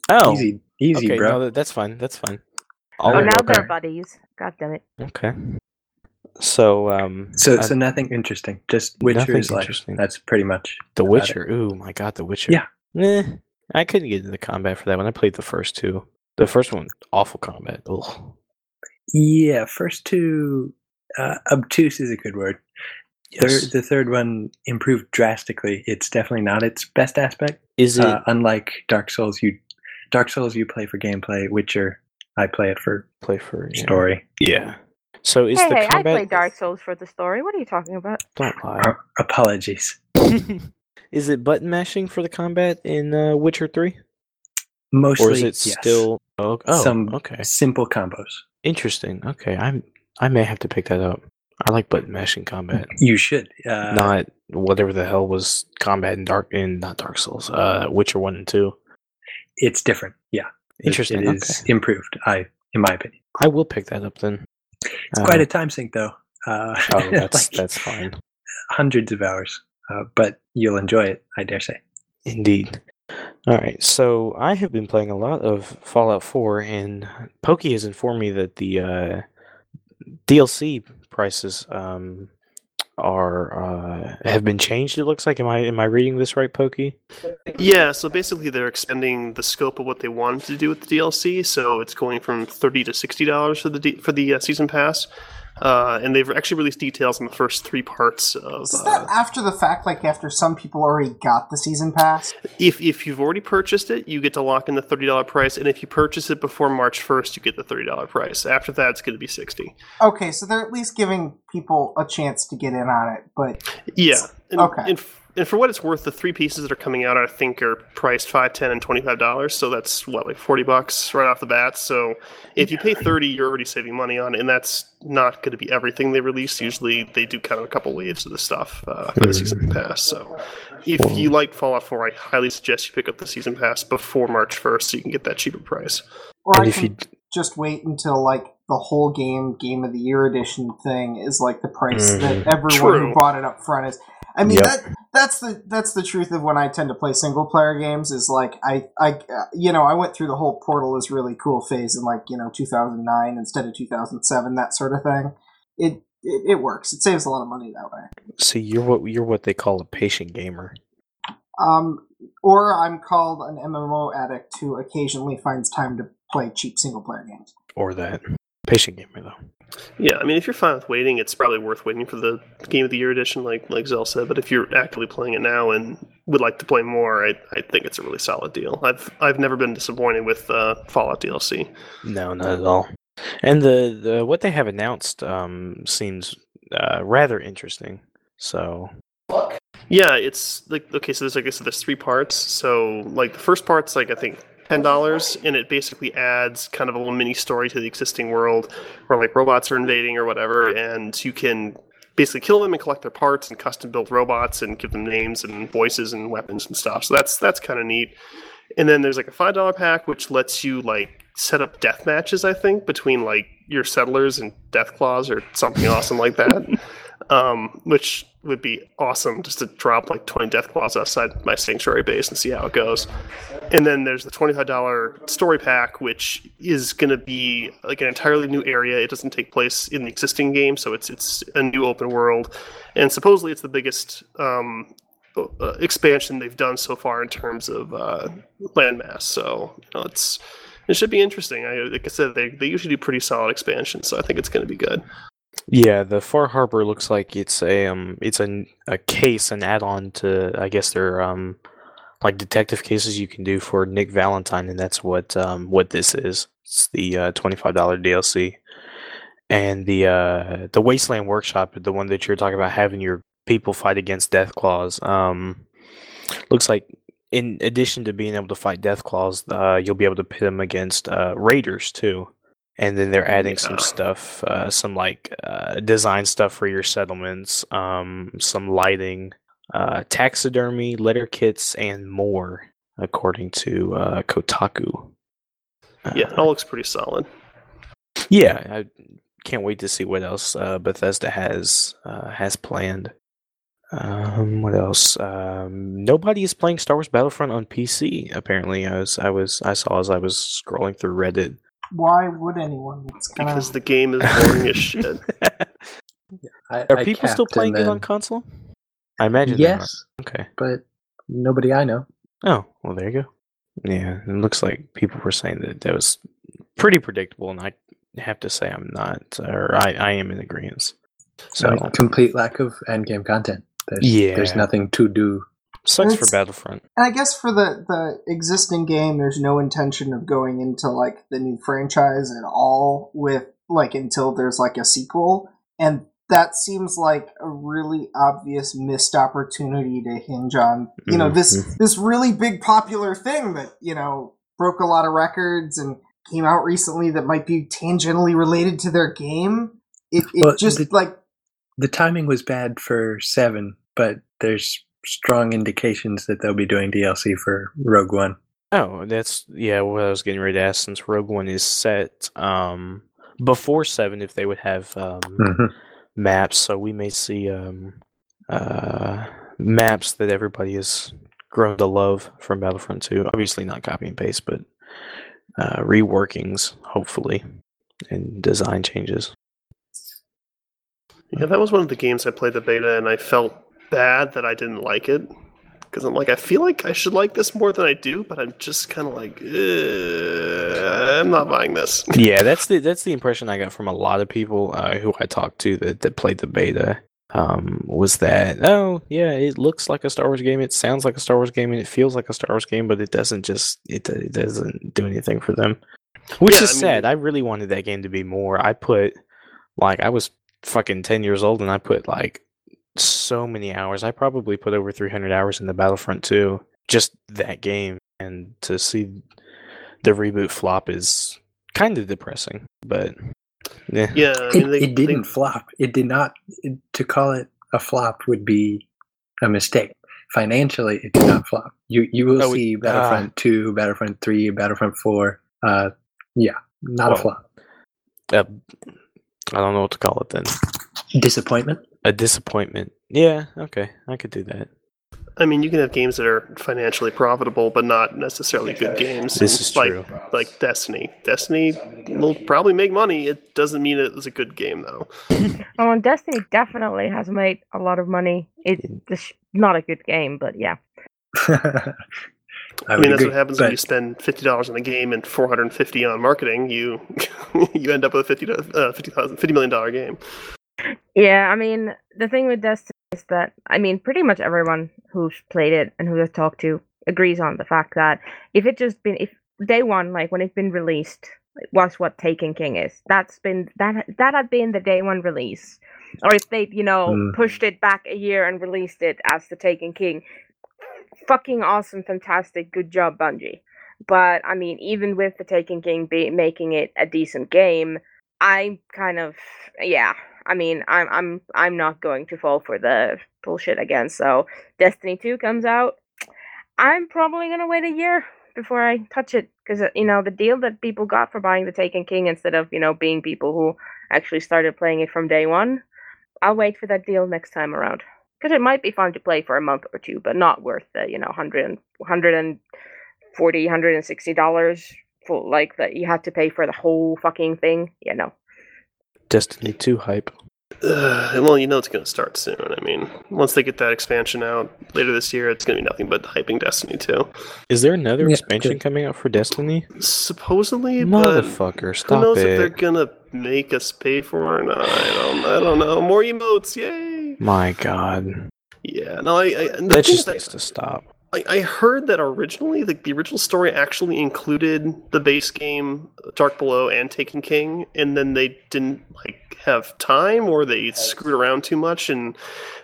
Oh, Easy, easy, okay, bro. no, that's fine. That's fine. I'll Oh, let now it go. they're buddies. God damn it. Okay. So, um, So, uh, so nothing interesting. Just Witcher nothing is that's pretty much The about Witcher. Ooh, my God, The Witcher. Yeah. Eh, I couldn't get into the combat for that one. I played the first two. The first one, awful combat. Ugh. Yeah, first two uh, obtuse is a good word. Third, the third one improved drastically. It's definitely not its best aspect. Is it? Uh, unlike Dark Souls, you Dark Souls you play for gameplay. Witcher, I play it for play for yeah. story. Yeah. So is hey, the hey, I combat? play Dark Souls for the story. What are you talking about? Don't lie. Uh, apologies. [laughs] is it button mashing for the combat in uh, Witcher Three, Mostly, or is it yes. still? Oh, oh, some okay. simple combos? Interesting. Okay, I'm. I may have to pick that up. I like button mashing combat, You should. Uh, not whatever the hell was combat in Dark in not Dark Souls, uh, Witcher One and Two. it's different. Yeah, It- Interesting. It is improved. I, in my opinion, I will pick that up then. it's quite a time sink though. Uh, Oh, [laughs] that's like that's fine. hundreds of hours, uh, but you'll enjoy it. I dare say. Indeed. All right, so I have been playing a lot of Fallout 4, and Pokey has informed me that the uh, DLC prices um, are uh, have been changed. It looks like. Am I am I reading this right, Pokey? Yeah, so basically they're expanding the scope of what they wanted to do with the DLC. So it's going from thirty to sixty dollars for the for the uh, season pass, uh, and they've actually released details on the first three parts of. Is that Uh, after the fact, like after some people already got the season pass? if if you've already purchased it, you get to lock in the thirty dollar price, and if you purchase it before March first, you get the thirty dollar price. After that, it's going to be sixty. Okay, so they're at least giving people a chance to get in on it, but Yeah. And, Okay. And, f- and for what it's worth, the three pieces that are coming out, I think, are priced five, ten, and twenty-five dollars. So that's what, like forty bucks right off the bat. So if you pay thirty, you're already saving money on it, and that's not going to be everything they release. Usually, they do kind of a couple waves of the stuff uh, for the season pass. So if you like Fallout 4, I highly suggest you pick up the season pass before March first, so you can get that cheaper price. or And I if can you just wait until like the whole game game of the year edition thing is like the price Mhm. that everyone True. who bought it up front is. I mean Yep. that that's the that's the truth of when I tend to play single player games is like I I you know I went through the whole Portal is really cool phase in like you know 2009 instead of 2007 that sort of thing. It it, it works. It saves a lot of money that way. see, you're what you're what they call a patient gamer. Um, or I'm called an MMO addict who occasionally finds time to play cheap single player games. or that patient gamer though. Yeah, I mean, if you're fine with waiting, it's probably worth waiting for the Game of the Year edition, like like Zell said. But if you're actively playing it now and would like to play more, I, I think it's a really solid deal. I've I've never been disappointed with uh, Fallout DLC. No, not at all. And the, the what they have announced um, seems uh, rather interesting. So Yeah, it's like okay, so there's like I said, there's three parts. So like the first part's like I think ten dollars, and it basically adds kind of a little mini story to the existing world, where like robots are invading or whatever, and you can basically kill them and collect their parts and custom build robots and give them names and voices and weapons and stuff. So that's that's kind of neat. And then there's like a five dollar pack which lets you like set up death matches. I think between like your settlers and Deathclaws or something awesome like that. [laughs] Um, which would be awesome just to drop like 20 Deathclaws outside my sanctuary base and see how it goes. And then there's the $25 story pack, which is going to be like an entirely new area. It doesn't take place in the existing game, so it's it's a new open world, and supposedly it's the biggest um, uh, expansion they've done so far in terms of uh, landmass. So you know, it's it should be interesting. I, like I said, they they usually do pretty solid expansions, so I think it's going to be good. Yeah, the Far Harbor looks like it's a um it's a, a case, an add-on to I guess their um like detective cases you can do for Nick Valentine, and that's what um what this is. It's the uh, twenty five dollar DLC, and the uh the Wasteland Workshop, the one that you're talking about having your people fight against Deathclaws. Um, looks like in addition to being able to fight Deathclaws, uh, you'll be able to pit them against uh, Raiders too. And then they're adding some stuff, uh, some like uh, design stuff for your settlements, um, some lighting, uh, taxidermy, letter kits, and more, according to uh, Kotaku. Yeah, it Uh, all looks pretty solid. yeah, I can't wait to see what else uh, Bethesda has uh, has planned. Um, what else? Um, nobody is playing Star Wars Battlefront on PC. Apparently, I was I was I saw as I was scrolling through Reddit. Why would anyone? It's kind Because of the game is boring as shit. [laughs] I, Are I people still playing and it on console? I imagine. they are. Yes, Okay. but nobody I know. Oh, well, there you go. Yeah, it looks like people were saying that that was pretty predictable, and I have to say I'm not, or I, I am in agreement. So So complete lack of end game content. There's, Yeah. there's nothing to do. Sucks for Battlefront. And I guess for the the existing game, there's no intention of going into like the new franchise at all with like until there's like a sequel, and that seems like a really obvious missed opportunity to hinge on. You know this Mhm. this really big popular thing that you know broke a lot of records and came out recently that might be tangentially related to their game. It it Well, just the- like The timing was bad for seven, but there's strong indications that they'll be doing DLC for Rogue One. Oh, that's yeah. What I was getting ready to ask, since Rogue One is set um, before seven, if they would have um, Mhm. maps, so we may see um, uh, maps that everybody has grown to love from Battlefront Two. Obviously, not copy and paste, but uh, reworkings, hopefully, and design changes. Yeah, that was one of the games I played the beta, and I felt bad that I didn't like it because I'm like, I feel like I should like this more than I do, but I'm just kind of like, I'm not buying this. [laughs] yeah, that's the that's the impression I got from a lot of people uh, who I talked to that, that played the beta. Um, was that oh yeah, it looks like a Star Wars game, it sounds like a Star Wars game, and it feels like a Star Wars game, but it doesn't just it, it doesn't do anything for them, which Yeah, is I mean- sad. I really wanted that game to be more. I put like I was fucking ten years old, and I put like so many hours. I probably put over three hundred hours in the Battlefront 2, just that game, and to see the reboot flop is kind of depressing. But yeah, Yeah, I It, mean, they, it didn't They, flop. It did not. It, to call it a flop would be a mistake. Financially, it did not flop. You you will Oh, it- see Battlefront Two, Battlefront Three, Battlefront Four. Uh, yeah, not a flop. uh, I don't know what to call it then. Disappointment. A disappointment. Yeah, okay, I could do that. I mean, you can have games that are financially profitable, but not necessarily good games. This And is like, true. Like Destiny. Destiny will probably make money. It doesn't mean it was a good game, though. [laughs] Oh, and Destiny definitely has made a lot of money. It's just not a good game, but yeah. [laughs] I, I, mean, that's agree, what happens but when you spend fifty dollars on a game and four hundred and fifty on marketing. You [laughs] you end up with a fifty to uh, fifty thousand fifty million dollar game. Yeah, I mean, the thing with Destiny is that, I mean, pretty much everyone who's played it and who I've talked to agrees on the fact that if it just been, if day one, like when it's been released, was what Taken King is. That's been, that, that had been the day one release. Or if they, you know, Mm. pushed it back a year and released it as the Taken King. Fucking awesome, fantastic, good job, Bungie. But, I mean, even with the Taken King be- making it a decent game, I'm kind of, yeah, I mean, I'm I'm I'm not going to fall for the bullshit again. So Destiny 2 comes out. I'm probably gonna wait a year before I touch it because uh, you know the deal that people got for buying the Taken King instead of you know being people who actually started playing it from day one. I'll wait for that deal next time around because it might be fun to play for a month or two, but not worth the you know 100 and 140 160 dollars for like that you have to pay for the whole fucking thing. You know. Destiny 2 hype. Uh, well, you know it's going to start soon. I mean, once they get that expansion out later this year, it's going to be nothing but hyping Destiny 2. Is there another Yeah, expansion good. coming out for Destiny? Supposedly, but Motherfucker, who stop knows if they're going to make us pay for it or not? I don't, I don't know. More emotes, yay! My god. Yeah, no, I, I the That just that- needs to stop. I, I heard that originally, like the original story actually included the base game Dark Below and Taken King, and then they didn't like have time or they screwed around too much, and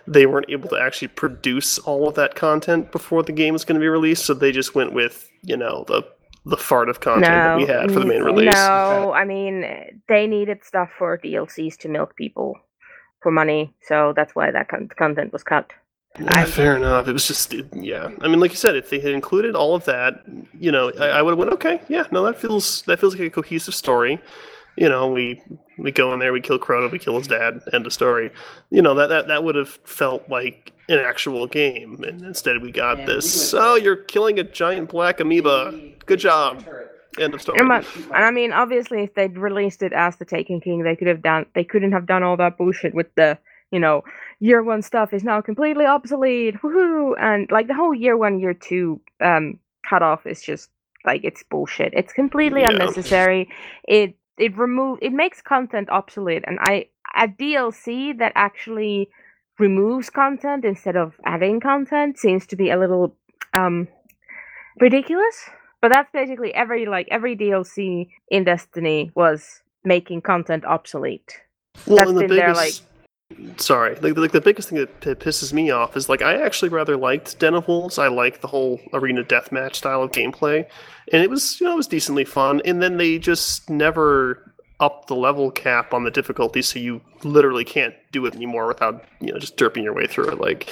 they weren't able to actually produce all of that content before the game was going to be released. So they just went with you know the the fart of content that we had for the main release. No, I mean they needed stuff for DLCs to milk people for money, so that's why that con- content was cut. Yeah, fair enough. It was just, it- yeah. I mean, like you said, if they had included all of that, you know, I, I would have went, okay, yeah, no, that feels that feels like a cohesive story. You know, we we go in there, we kill Crota, we kill his dad, end of story. You know, that that that would have felt like an actual game, and instead we got this. Oh, you're killing a giant black amoeba. Good job. End of story. And, but- and I mean, obviously, if they'd released it as the Taken King, they could have done. They couldn't have done all that bullshit with the, you know, year one stuff is now completely obsolete. Woohoo! And like the whole year one, year two um cutoff is just like it's bullshit. It's completely Yeah. unnecessary. It it remove it makes content obsolete, and I a DLC that actually removes content instead of adding content seems to be a little um ridiculous. But that's basically every like every DLC in Destiny was making content obsolete. Well, That's and the been there, biggest, sorry, like, like the biggest thing that, that pisses me off is like I actually rather liked Den of Wolves. I like the whole arena deathmatch style of gameplay, and it was you know it was decently fun. And then they just never up the level cap on the difficulty, so you literally can't do it anymore without you know just derping your way through it. Like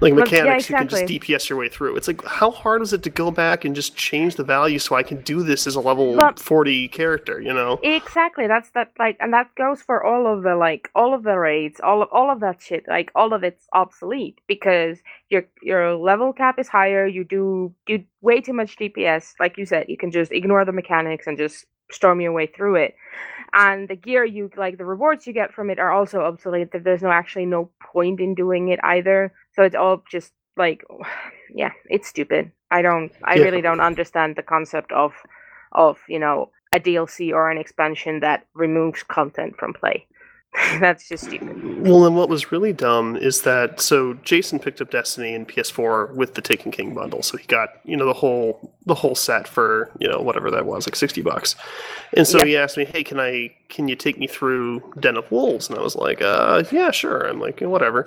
like Well, yeah, mechanics, you can just DPS your way through. It's like how hard is it to go back and just change the value so I can do this as a level But- forty character? You know. Exactly. That's that like and that goes for all of the like all of the raids, all of all of that shit. Like all of it's obsolete because your your level cap is higher, you do do way too much DPS. Like you said, you can just ignore the mechanics and just storm your way through it. And the gear you like the rewards you get from it are also obsolete. That there's no actually no point in doing it either. So it's all just like [sighs] yeah, it's stupid. I don't I Yeah. really don't understand the concept of of, you know, a DLC or an expansion that removes content from play. [laughs] That's just stupid. Well, and what was really dumb is that so Jason picked up Destiny and PS4 with the Taken King bundle, so he got you know the whole the whole set for you know whatever that was like sixty bucks, and so Yeah. he asked me, hey, can I can you take me through Den of Wolves? And I was like, uh, yeah, sure. I'm like, whatever.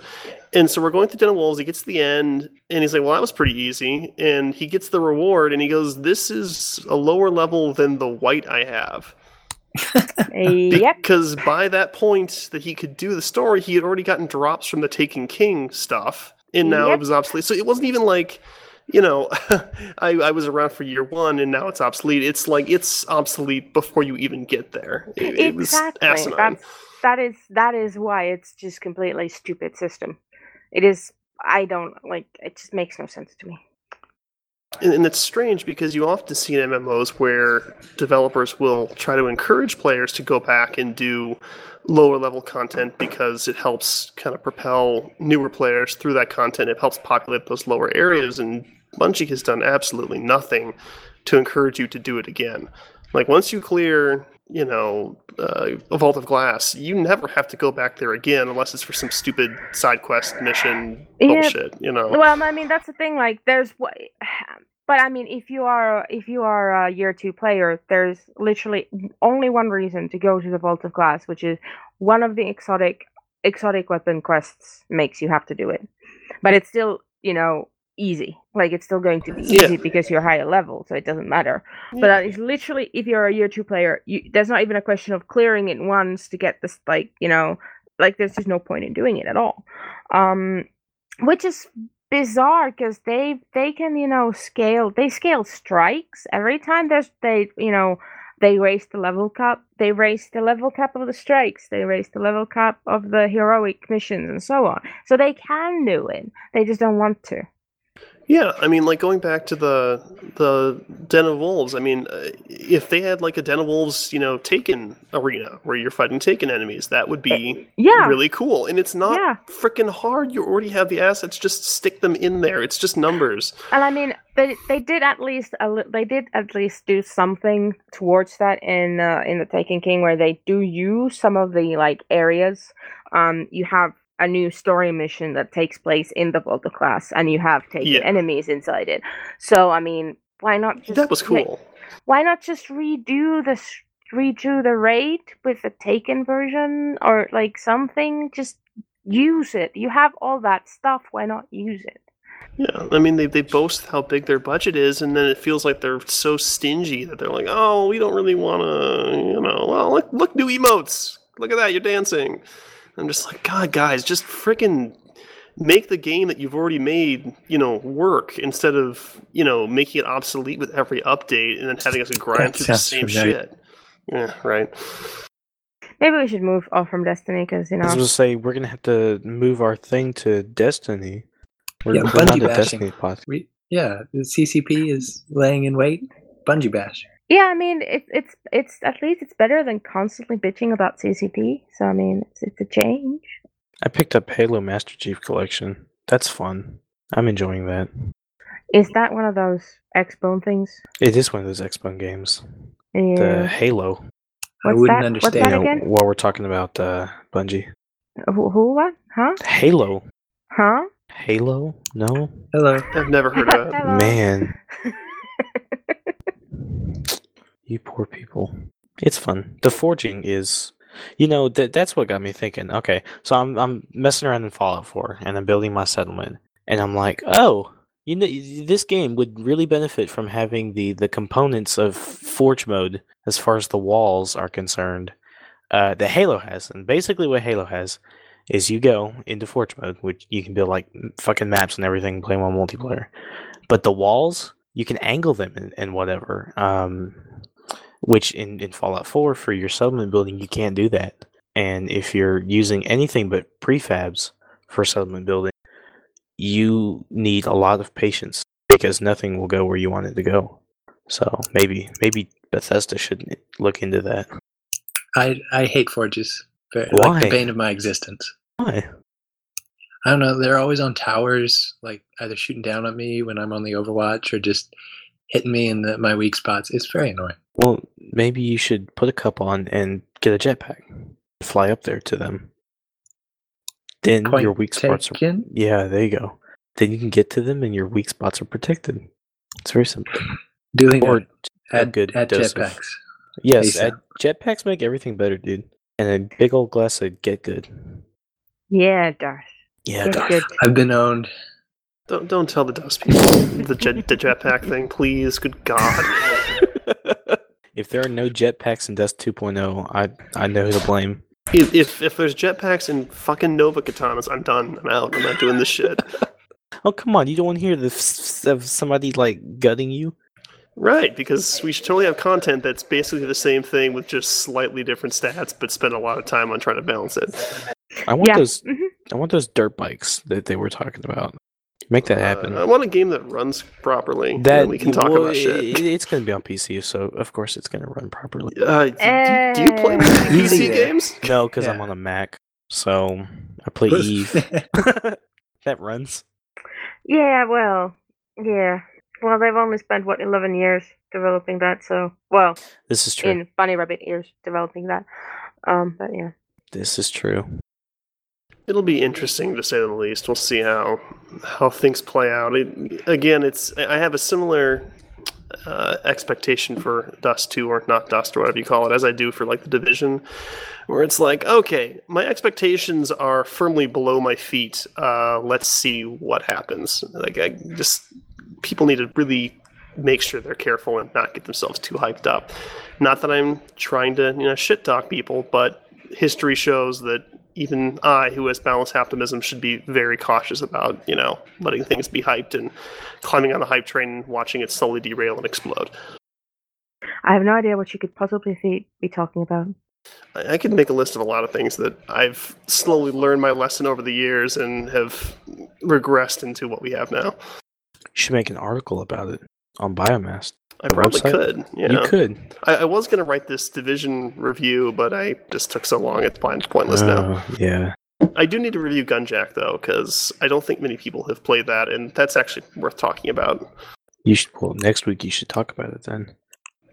And so we're going through Den of Wolves. He gets to the end, and he's like, well, that was pretty easy. And he gets the reward, and he goes, this is a lower level than the white I have. Yep. Because by that point that he could do the story, he had already gotten drops from the Taken King stuff, and now it was obsolete. So it wasn't even like, you know, [laughs] I, I was around for year one and now it's obsolete. It's like it's obsolete before you even get there. It, it was exactly. That's that is that is why it's just completely stupid system. It is I don't like it just makes no sense to me. And, and it's strange because you often see in MMOs where developers will try to encourage players to go back and do lower level content because it helps kind of propel newer players through that content. It helps populate those lower areas, and Bungie has done absolutely nothing to encourage you to do it again. Like once you clear, you know, uh, a vault of glass, you never have to go back there again unless it's for some stupid side quest mission Yeah. bullshit. You know. Well, I mean that's the thing. Like, there's what, [sighs] but I mean, if you are if you are a year two player, there's literally only one reason to go to the Vault of Glass, which is one of the exotic exotic weapon quests makes you have to do it. But it's still, you know, easy. Like it's still going to be Yeah. easy because you're higher level, so it doesn't matter. But uh, it's literally if you're a year two player, you, there's not even a question of clearing it once to get this like you know like there's just no point in doing it at all. Um, which is bizarre because they they can you know scale they scale strikes every time there's they you know they raise the level cap they raise the level cap of the strikes they raise the level cap of the heroic missions and so on so they can do it they just don't want to Yeah, I mean, like going back to the the Den of Wolves. I mean, uh, if they had like a Den of Wolves, you know, Taken arena where you're fighting Taken enemies, that would be yeah really cool. And it's not Yeah. freaking hard. You already have the assets. Just stick them in there. It's just numbers. And I mean, they they did at least they did at least do something towards that in uh, in the Taken King, where they do use some of the like areas. Um, you have a new story mission that takes place in the Vault of Glass, and you have taken Yeah. enemies inside it. So I mean, why not just that was cool. why not just redo the redo the raid with the Taken version or like something? Just use it. You have all that stuff. Why not use it? Yeah, I mean, they they boast how big their budget is, and then it feels like they're so stingy that they're like, oh, we don't really want to, you know, well, look, look, new emotes. Look at that, you're dancing. I'm just like, God, guys, just freaking make the game that you've already made, you know, work instead of, you know, making it obsolete with every update and then having us grind That through the same familiar. shit. Yeah, right. Maybe we should move off from Destiny because you know. I was know. gonna say we're gonna have to move our thing to Destiny. We're, Yeah, we're Bungie not a bashing. Destiny pod. We, yeah, the CCP is laying in wait. Bungee bash. Yeah, I mean, it's it's it's at least it's better than constantly bitching about CCP. So I mean, it's it's a change. I picked up Halo Master Chief Collection. That's fun. I'm enjoying that. Is that one of those Xbone things? It is one of those Xbox games. Yeah. The Halo. I What's wouldn't that? understand. What's that Yeah, again? while we're talking about uh, Bungie, Who, who? What? Huh? Halo, Huh? Halo, no, Hello. I've never heard of it. [laughs] Man, [laughs] you poor people. It's fun. The forging is, you know, that that's what got me thinking. Okay, so I'm I'm messing around in Fallout 4 and I'm building my settlement, and I'm like, oh, you know, this game would really benefit from having the the components of Forge mode as far as the walls are concerned. Uh, that Halo has, and basically what Halo has is you go into Forge mode, which you can build like fucking maps and everything, play on multiplayer. But the walls, you can angle them and, and whatever. Um, which in, in Fallout 4 for your settlement building, you can't do that. And if you're using anything but prefabs for settlement building, you need a lot of patience because nothing will go where you want it to go. So maybe maybe Bethesda should look into that. I I hate forges. Very, Why? Like the bane of my existence. Why? I don't know. They're always on towers, like either shooting down at me when I'm on the Overwatch or just hitting me in the, my weak spots. It's very annoying. Well, maybe you should put a cup on and get a jetpack. Fly up there to them. Then Point your weak spots are. Yeah, there you go. Then you can get to them and your weak spots are protected. It's very simple. Doing Or that. a add, good add dose of- jetpacks. Yes, add- jetpacks make everything better, dude. And a big old glass of get good. yeah, Darth. Yeah, Get Darth. good. I've been owned. Don't don't tell the dust people the jet the jetpack thing, please. Good God. [laughs] if there are no jetpacks in Dust 2.0, I I know who to blame. If, if if there's jetpacks and fucking Nova katanas, I'm done. I'm out. I'm not doing this shit. [laughs] Oh come on, you don't want to hear the f- of somebody like gutting you? Right, because we should totally have content that's basically the same thing with just slightly different stats, but spend a lot of time on trying to balance it. I want Yeah. those. Mhm. I want those dirt bikes that they were talking about. Make that happen. Uh, I want a game that runs properly. that then we can talk well, about shit. it- it's going to be on PC, so of course it's going to run properly. Uh, do, do you play Eh. PC games? No, because I'm on a Mac, so I play [laughs] Eve. [laughs] that runs. Yeah, well, yeah. Well, they've only spent what eleven years developing that, so well, This is true. in Bunny Rabbit years developing that. Um, but yeah. This is true. It'll be interesting to say the least. We'll see how how things play out. It, again, it's I have a similar uh, expectation for Dust Two or not Dust or whatever you call it, as I do for like the Division, where it's like, okay, my expectations are firmly below my feet. Uh, let's see what happens. Like, I just people need to really make sure they're careful and not get themselves too hyped up. Not that I'm trying to you know shit talk people, but history shows that even I, who has balanced optimism, should be very cautious about, you know, letting things be hyped and climbing on the hype train and watching it slowly derail and explode. I have no idea what you could possibly be, be talking about. I, I could make a list of a lot of things that I've slowly learned my lesson over the years and have regressed into what we have now. You should make an article about it on Biomass. I The probably website? could. You, You could. I, I was going to write this division review, but I just took so long; it's point- pointless now. Uh, yeah. I do need to review Gunjack though, because I don't think many people have played that, and that's actually worth talking about. You should. Well, next week you should talk about it then.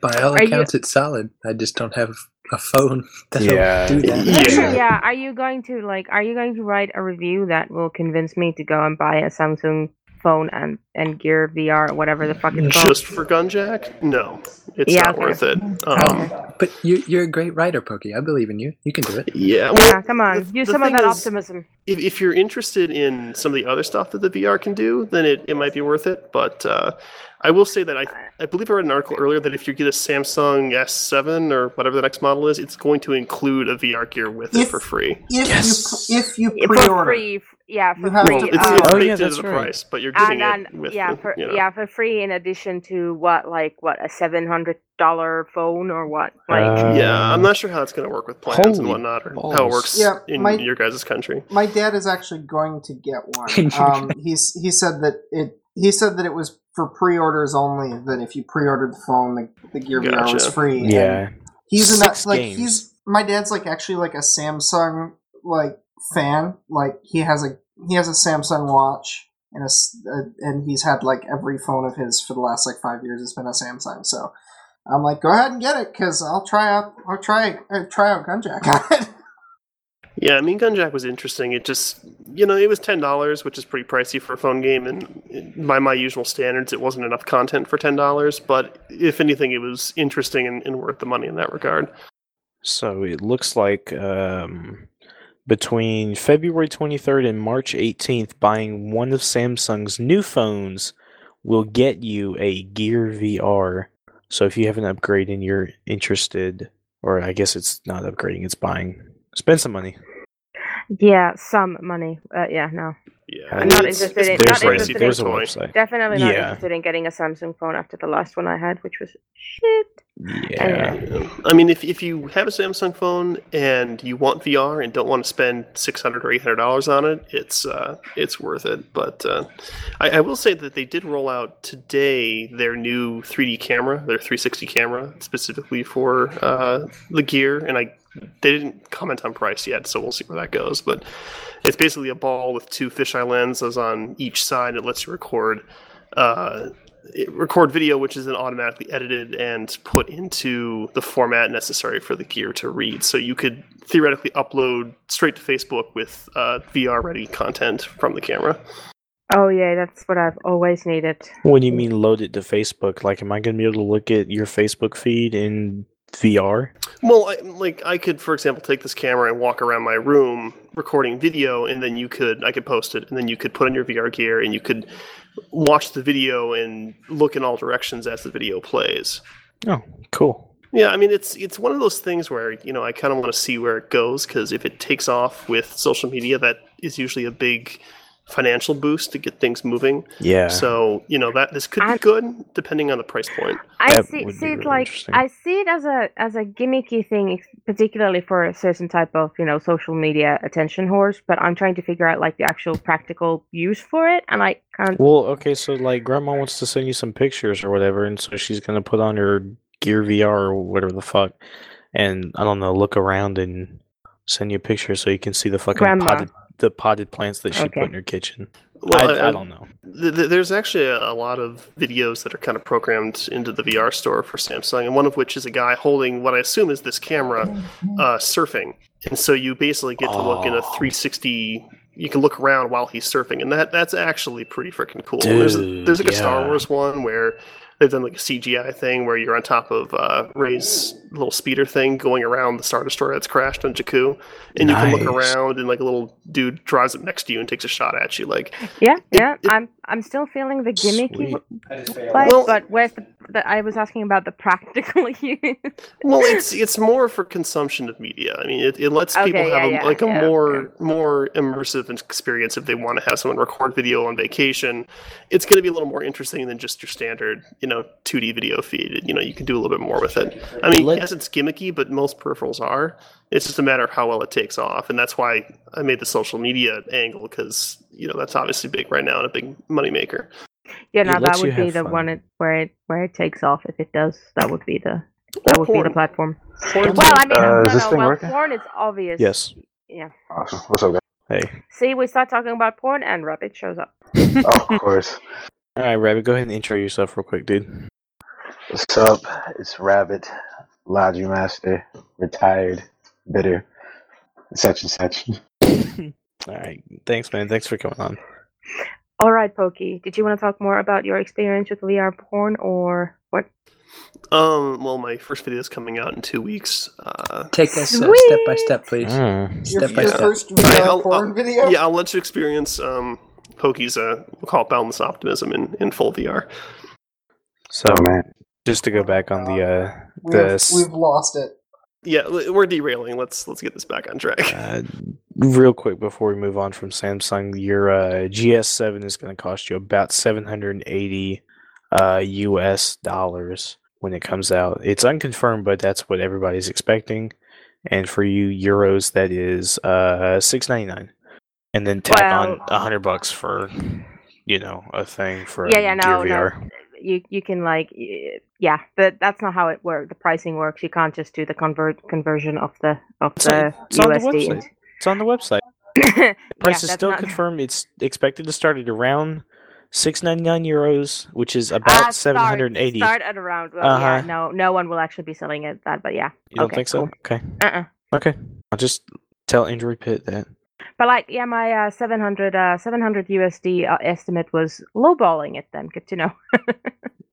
By all Are you- accounts, it's solid. I just don't have a phone [laughs] that'll Yeah. do that. Yeah. yeah. Are you going to like? Are you going to write a review that will convince me to go and buy a Samsung phone and and Gear VR or whatever the fuck it's called? Just for Gunjack? No, it's Yeah, not okay. worth it. Okay. Um, But you, you're a great writer, Pokey. I believe in you. You can do it. yeah, well, yeah, come on, the- use the some of thing that is- optimism. if, if you're interested in some of the other stuff that the VR can do, then it, it might be worth it. But uh, I will say that I, I believe I read an article earlier that if you get a Samsung S7 or whatever the next model is, it's going to include a VR gear with it for free. If Yes. you if you Yeah, pre-order, for free, yeah, for free. to It's, pre-order. it's Oh, baked yeah, into that's the right. price, but you're getting and it with yeah, the, for you know. yeah, for free in addition to what like what a seven hundred dollar phone or what like Uh, Yeah, I'm not sure how it's going to work with plans and whatnot, or how it works Yeah, in my- your guys' country. my dad is actually going to get one. [laughs] Um, he's he said that it he said that it was for pre-orders only. That if you pre-ordered the phone, the, the Gear VR was Gotcha. free. and Yeah. he's in that like games. he's my dad's like actually like a Samsung like fan. Like he has a he has a Samsung watch and a, s- uh, and he's had like every phone of his for the last like five years. It's been a Samsung. So I'm like, go ahead and get it because I'll try out. I'll try uh, try out Gunjack on it. [laughs] Yeah, I mean, Gunjack was interesting. It just, you know, it was ten dollars, which is pretty pricey for a phone game, and by my usual standards, it wasn't enough content for ten dollars. But if anything, it was interesting and, and worth the money in that regard. So it looks like um, between February 23rd and March 18th, buying one of Samsung's new phones will get you a Gear VR. So if you have an upgrade and you're interested, or I guess it's not upgrading, it's buying, spend some money. Yeah, some money. Uh, yeah, no. Yeah, I'm I'm not interested it's in- pretty not There's, a, pricey interested for there's a a website. Definitely not Yeah. interested in getting a Samsung phone after the last one I had, which was shit. Yeah. Yeah. I mean, if, if you have a Samsung phone and you want VR and don't want to spend six hundred or eight hundred dollars on it, it's uh, it's worth it. But uh, I, I will say that they did roll out today their new 3D camera, their 360 camera, specifically for uh, the Gear, and I they didn't comment on price yet, so we'll see where that goes. But it's basically a ball with two fisheye lenses on each side. It lets you record. Uh, record video, which is then automatically edited and put into the format necessary for the gear to read. So you could theoretically upload straight to Facebook with uh, VR ready content from the camera. Oh yeah, that's what I've always needed. What do you mean load it to Facebook? Like, am I going to be able to look at your Facebook feed in VR? Well, I, like I could, for example, take this camera and walk around my room recording video, and then you could, I could post it, and then you could put on your VR gear, and you could watch the video and look in all directions as the video plays. Oh, cool. Yeah, I mean it's it's one of those things where you know I kind of want to see where it goes because if it takes off with social media, that is usually a big financial boost to get things moving. Yeah. So you know that this could be I'm- good depending on the price point. I That see, would be see it really like. I see it as a as a gimmicky thing, particularly for a certain type of you know social media attention whores. But I'm trying to figure out like the actual practical use for it, and I can't. Well, okay, so like grandma wants to send you some pictures or whatever, and so she's gonna put on her Gear VR or whatever the fuck, and I don't know, look around and send you a picture so you can see the fucking Grandma. potted the potted plants that she Okay. put in her kitchen. Well, I, I don't know. Th- th- there's actually a, a lot of videos that are kind of programmed into the VR store for Samsung, and one of which is a guy holding what I assume is this camera uh, surfing, and so you basically get to look in a Oh. 360. You can look around while he's surfing, and that that's actually pretty freaking cool. there's Dude, there's like a Star. Wars one where they've done like a CGI thing where you're on top of uh, Rey's little speeder thing going around the Star Destroyer that's crashed on Jakku, and you can look around, and like a little dude drives up next to you and takes a shot at you. Like Yeah, yeah. it- I'm I'm still feeling the gimmicky Sweet. Well- but where's the, the? I was asking about the practical [laughs] use. Well, it's it's more for consumption of media. I mean, it, it lets people Okay, have yeah, a, yeah, like a yeah, more more immersive experience if they want to have someone record video on vacation. It's going to be a little more interesting than just your standard, you know, 2D video feed. You know, you can do a little bit more with it. I mean, Let- yes, it's gimmicky, but most peripherals are. It's just a matter of how well it takes off, and that's why I made the social media angle because you know that's obviously big right now and a big moneymaker. yeah, It no, that would be the fun. one it, where it where it takes off. If it does, that would be the that would be the platform. Porn Well, I mean, Uh, no, is no, well, working? porn is obvious. Yes. Yeah. Awesome. What's up, guys? Hey. See, we start talking about porn, and Rabbit shows up. Oh, of course. [laughs] All right, Rabbit, go ahead and intro yourself real quick, dude. What's up? It's Rabbit, Logi Master, retired, bitter, such and such. [laughs] All right, thanks, man. Thanks for coming on. All right, Pokey. Did you want to talk more about your experience with VR porn, or what? Um, well, my first video is coming out in two weeks. Uh, Take us uh, step by step, please. Mm. Your, by your step. first Yeah, VR I'll- porn I'll- video. yeah, I'll let you experience um, Pokey's, uh, we'll call it Boundless Optimism in, in full VR. So, Oh, man. just to go back on the uh, We've, the s- we've lost it. Yeah, we're derailing. Let's let's get this back on track. Uh, real quick before we move on from Samsung, your uh, GS7 is going to cost you about 780 uh, US dollars when it comes out. It's unconfirmed, but that's what everybody's expecting. And for you euros, that is uh, 6.99, and then tack on a hundred bucks for you know a thing for Yeah, yeah, no, no. You you can like, yeah, but that's not how it works. The pricing works. You can't just do the convert conversion of the of It's on- the it's on the website. It's on the website. [coughs] yeah, Price is still not- confirmed. It's expected to start at around six ninety nine euros, which is about Ah, seven start- hundred and eighty. Start at around. Well, yeah, Uh-huh. no, no one will actually be selling it that, but yeah. You don't think so? cool. Okay, Uh-uh. okay. I'll just tell Andrew Pitt that. But like, yeah, my uh, 700, uh, 700 USD uh, estimate was lowballing it. Then good to know. [laughs]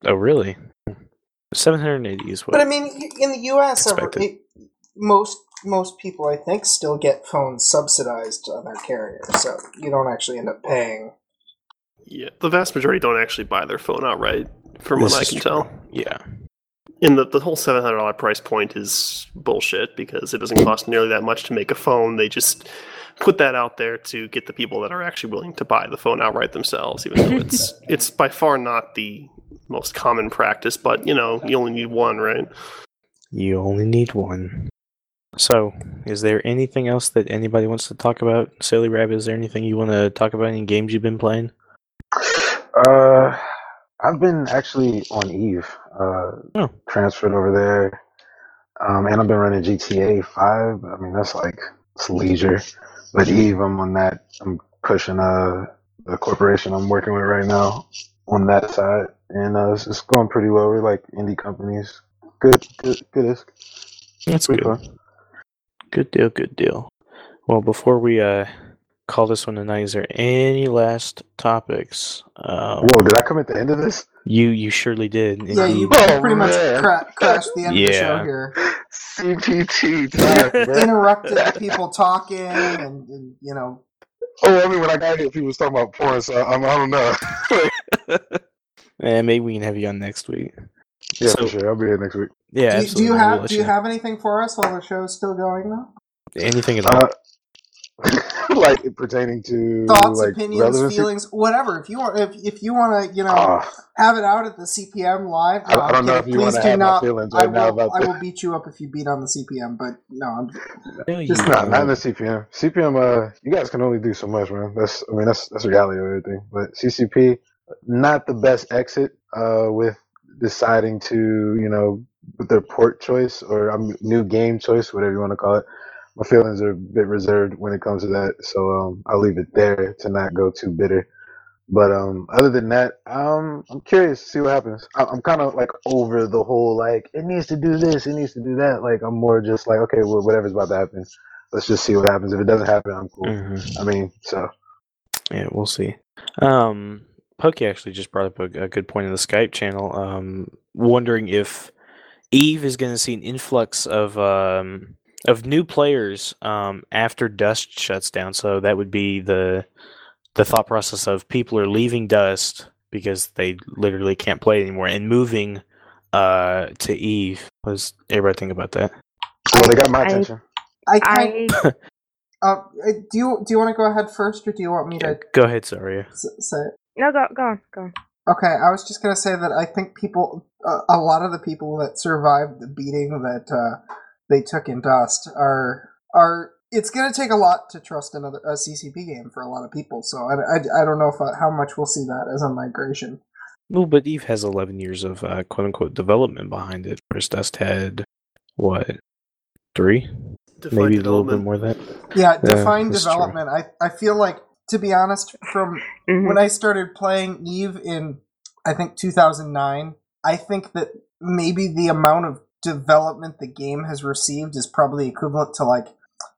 Oh, really? Seven hundred and eighty is what? But I mean, in the U.S., ever- it, most most people, I think, still get phones subsidized on their carrier, so you don't actually end up paying. Yeah, the vast majority don't actually buy their phone outright, from This what I can true. tell. yeah. And the, the whole seven hundred dollar price point is bullshit because it doesn't cost nearly that much to make a phone. They just put that out there to get the people that are actually willing to buy the phone outright themselves, even though it's [laughs] it's by far not the most common practice. But you know, you only need one, right? You only need one. So, is there anything else that anybody wants to talk about? Silly Rabbit, is there anything you want to talk about? Any games you've been playing? Uh, I've been actually on Eve. Uh, Oh. transferred over there. Um, and I've been running GTA Five. I mean, that's like it's leisure. But Eve, I'm on that. I'm pushing uh the corporation I'm working with right now on that side, and uh, it's, it's going pretty well. We're like indie companies. Good, good, good. That's pretty good. fun. Good deal, good deal. Well, before we uh call this one tonight, is there any last topics? Uh, Whoa, did I come at the end of this? you you surely did. Yeah, you indeed. Oh, pretty much cra- crashed the end of the show Yeah. here. CPT time. [laughs] Interrupted people talking, and, and you know, Oh, I mean, when I got here, people was talking about porn, so I'm, I don't know. [laughs] Eh, maybe we can have you on next week. yeah, So- for sure. I'll be here next week. Yeah, do, you- do absolutely. you We'll have do you know. have anything for us while the show's still going though? anything at all? Uh, [laughs] like pertaining to Thoughts, like, opinions, relevancy? feelings, whatever. If you want, if, if you want to, you know, Ah, have it out at the CPM live. I, I don't know if you want to do have my not. feelings I right now will. about I this. will beat you up if you beat on the CPM. But no, I'm No, just you Nah, not in the. CPM. CPM, uh, you guys can only do so much, man. That's, I mean, that's that's reality of everything. But CCP, not the best exit. Uh, with deciding to, you know, with their port choice or um, new game choice, whatever you want to call it. My feelings are a bit reserved when it comes to that, so um, I'll leave it there to not go too bitter. But um, other than that, um, I'm curious to see what happens. I- I'm kind of like over the whole like it needs to do this, it needs to do that. Like I'm more just like okay, well, whatever's about to happen, let's just see what happens. If it doesn't happen, I'm cool. Mhm. I mean, so Yeah, we'll see. Um, Pokey actually just brought up a, a good point in the Skype channel. Um, wondering if Eve is going to see an influx of um, of new players um, after Dust shuts down. So that would be the the thought process of people are leaving Dust because they literally can't play anymore and moving uh, to Eve. What does everybody think about that? well, they got my attention. I kind. I [laughs] Uh, do you do you want to go ahead first, or do you want me Yeah, to go ahead, Zarya. s- say it? no go go on go on. Okay, I was just gonna say that I think people, uh, a lot of the people that survived the beating that uh, they took in Dust are are. It's gonna take a lot to trust another a CCP game for a lot of people. So I, I, I don't know if uh, how much we'll see that as a migration. Well, but Eve has 11 years of uh, quote unquote development behind it, whereas Dust had, what, three? Define Maybe a little bit more than that. Yeah, Yeah, defined that's true. development. I I feel like to be honest, from Mhm. when I started playing Eve in I think 2009, I think that maybe the amount of development the game has received is probably equivalent to like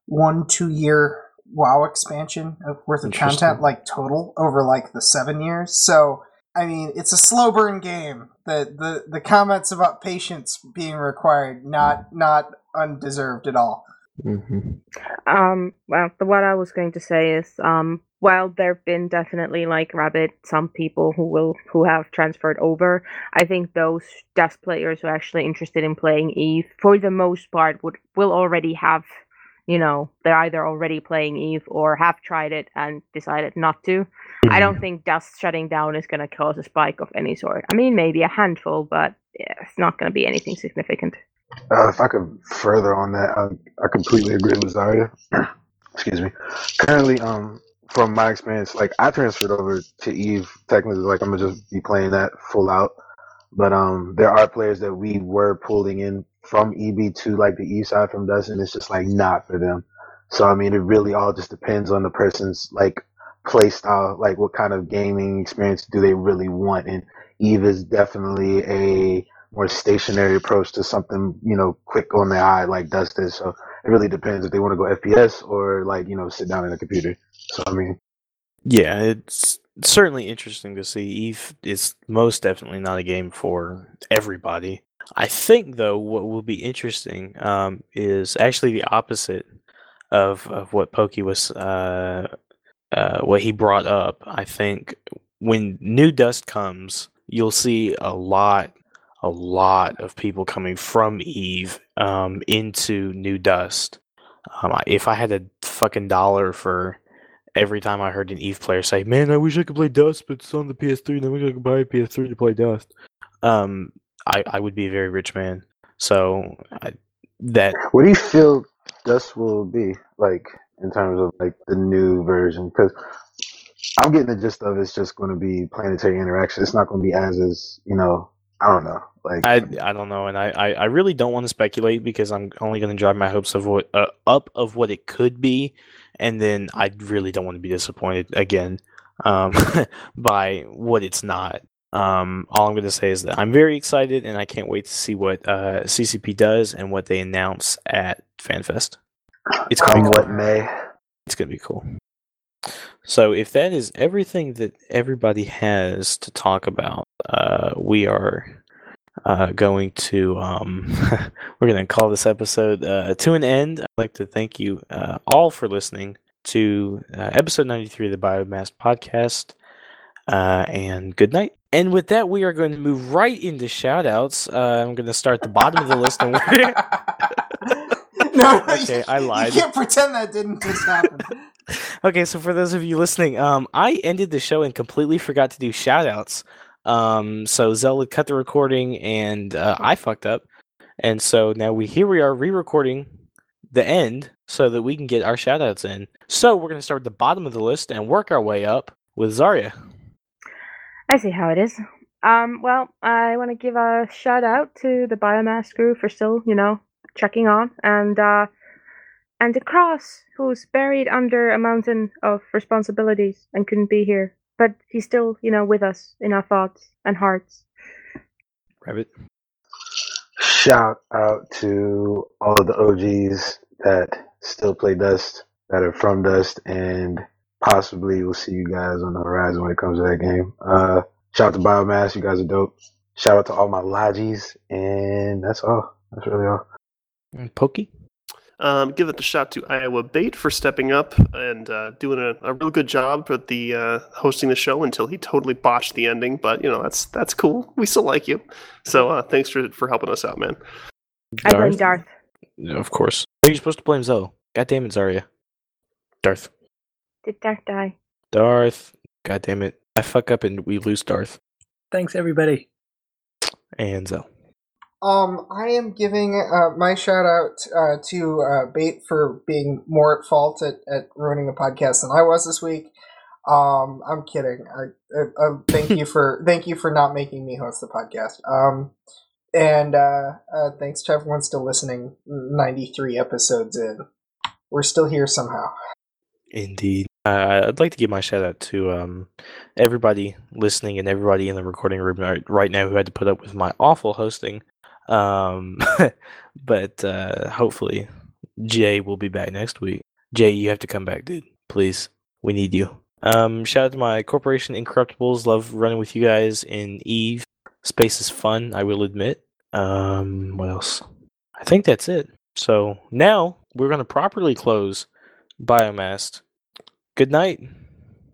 one two year WoW expansion of worth of content, like total over like the seven years. So I mean, it's a slow burn game. The the the comments about patience being required not not undeserved at all. Hmm Um, well, the, what I was going to say is, um, while there've been definitely like Rabbit, some people who will who have transferred over, I think those Dust players who are actually interested in playing Eve, for the most part, would will already have, you know, they're either already playing Eve or have tried it and decided not to. I don't think Dust shutting down is going to cause a spike of any sort. I mean, maybe a handful, but yeah, it's not going to be anything significant. Uh, if I could further on that, I, I completely agree with Zarya. [clears throat] Excuse me. Currently, um, from my experience, like I transferred over to Eve. Technically, like I'm gonna just be playing that full out. But um, there are players that we were pulling in from EB to like the East side from Dust, and it's just like not for them. So I mean, it really all just depends on the person's like play style, like what kind of gaming experience do they really want? And Eve is definitely a more stationary approach to something, you know, quick on the eye like Dust is. So it really depends if they want to go FPS or like, you know, sit down in a computer. So I mean, Yeah, it's certainly interesting to see. Eve is most definitely not a game for everybody. I think, though, what will be interesting um, is actually the opposite of, of what Pokey was, uh, uh, what he brought up. I think when new dust comes, you'll see a lot, a lot of people coming from Eve um, into new dust. Um, if I had a fucking dollar for every time I heard an Eve player say, "Man, I wish I could play Dust, but it's on the PS3. then we could buy a PS3 to play Dust." Um, I I would be a very rich man. So I, that what do you feel Dust will be like in terms of like the new version? Because I'm getting the gist of it's just going to be planetary interaction. It's not going to be as is, you know, I don't know. Like I I don't know, and I I, I really don't want to speculate because I'm only going to drive my hopes of what uh, up of what it could be, and then I really don't want to be disappointed again um, [laughs] by what it's not. Um, all I'm going to say is that I'm very excited, and I can't wait to see what uh, CCP does and what they announce at FanFest. It's going to be what may. It's going to be cool. So, if that is everything that everybody has to talk about, uh, we are uh, going to um, [laughs] we're going to call this episode uh, to an end. I'd like to thank you uh, all for listening to uh, episode 93 of the Biomass podcast. Uh, and good night. And with that, we are going to move right into shout outs. Uh, I'm going to start at the bottom of the list. And we're [laughs] no, [laughs] Okay, I lied. You can't pretend that didn't just happen. Okay, so for those of you listening, um, I ended the show and completely forgot to do shout outs. Um, so Zell cut the recording and uh, I fucked up. And so now we here we are re-recording the end so that we can get our shout outs in. So we're gonna start at the bottom of the list and work our way up with Zarya. I see how it is. Um, well, I want to give a shout out to the biomass crew for still, you know, checking on, and uh, and the Cross, who's buried under a mountain of responsibilities and couldn't be here, but he's still, you know, with us in our thoughts and hearts. Rabbit. Shout out to all of the OGs that still play Dust, that are from Dust, and possibly we'll see you guys on the horizon when it comes to that game. Uh, shout out to Biomass, you guys are dope. Shout out to all my Logis, and that's all. That's really all. And Pokey. Um, give it a shout to Iowa Bait for stepping up and uh, doing a, a real good job with the uh, hosting the show until he totally botched the ending. But you know that's that's cool. We still like you. So uh, thanks for for helping us out, man. I blame Darth. Of course. Are You're supposed to blame Zoe. God damn it, Zarya. Darth. Did Darth die? Darth. God damn it. I fuck up and we lose Darth. Thanks, everybody. And Zoe. Um, I am giving uh, my shout out uh, to uh, Bait for being more at fault at, at ruining the podcast than I was this week. Um, I'm kidding. I, I, I thank you for [laughs] thank you for not making me host the podcast. Um, and uh, uh, thanks to everyone still listening. 93 episodes in, we're still here somehow. Indeed. Uh, I'd like to give my shout out to um, everybody listening and everybody in the recording room right, right now who had to put up with my awful hosting. Um, [laughs] but uh, hopefully, Jay will be back next week. Jay, you have to come back, dude. Please. We need you. Um, shout out to my corporation Incorruptibles. Love running with you guys in Eve. Space is fun, I will admit. Um, what else? I think that's it. So now we're going to properly close Biomass. Good night.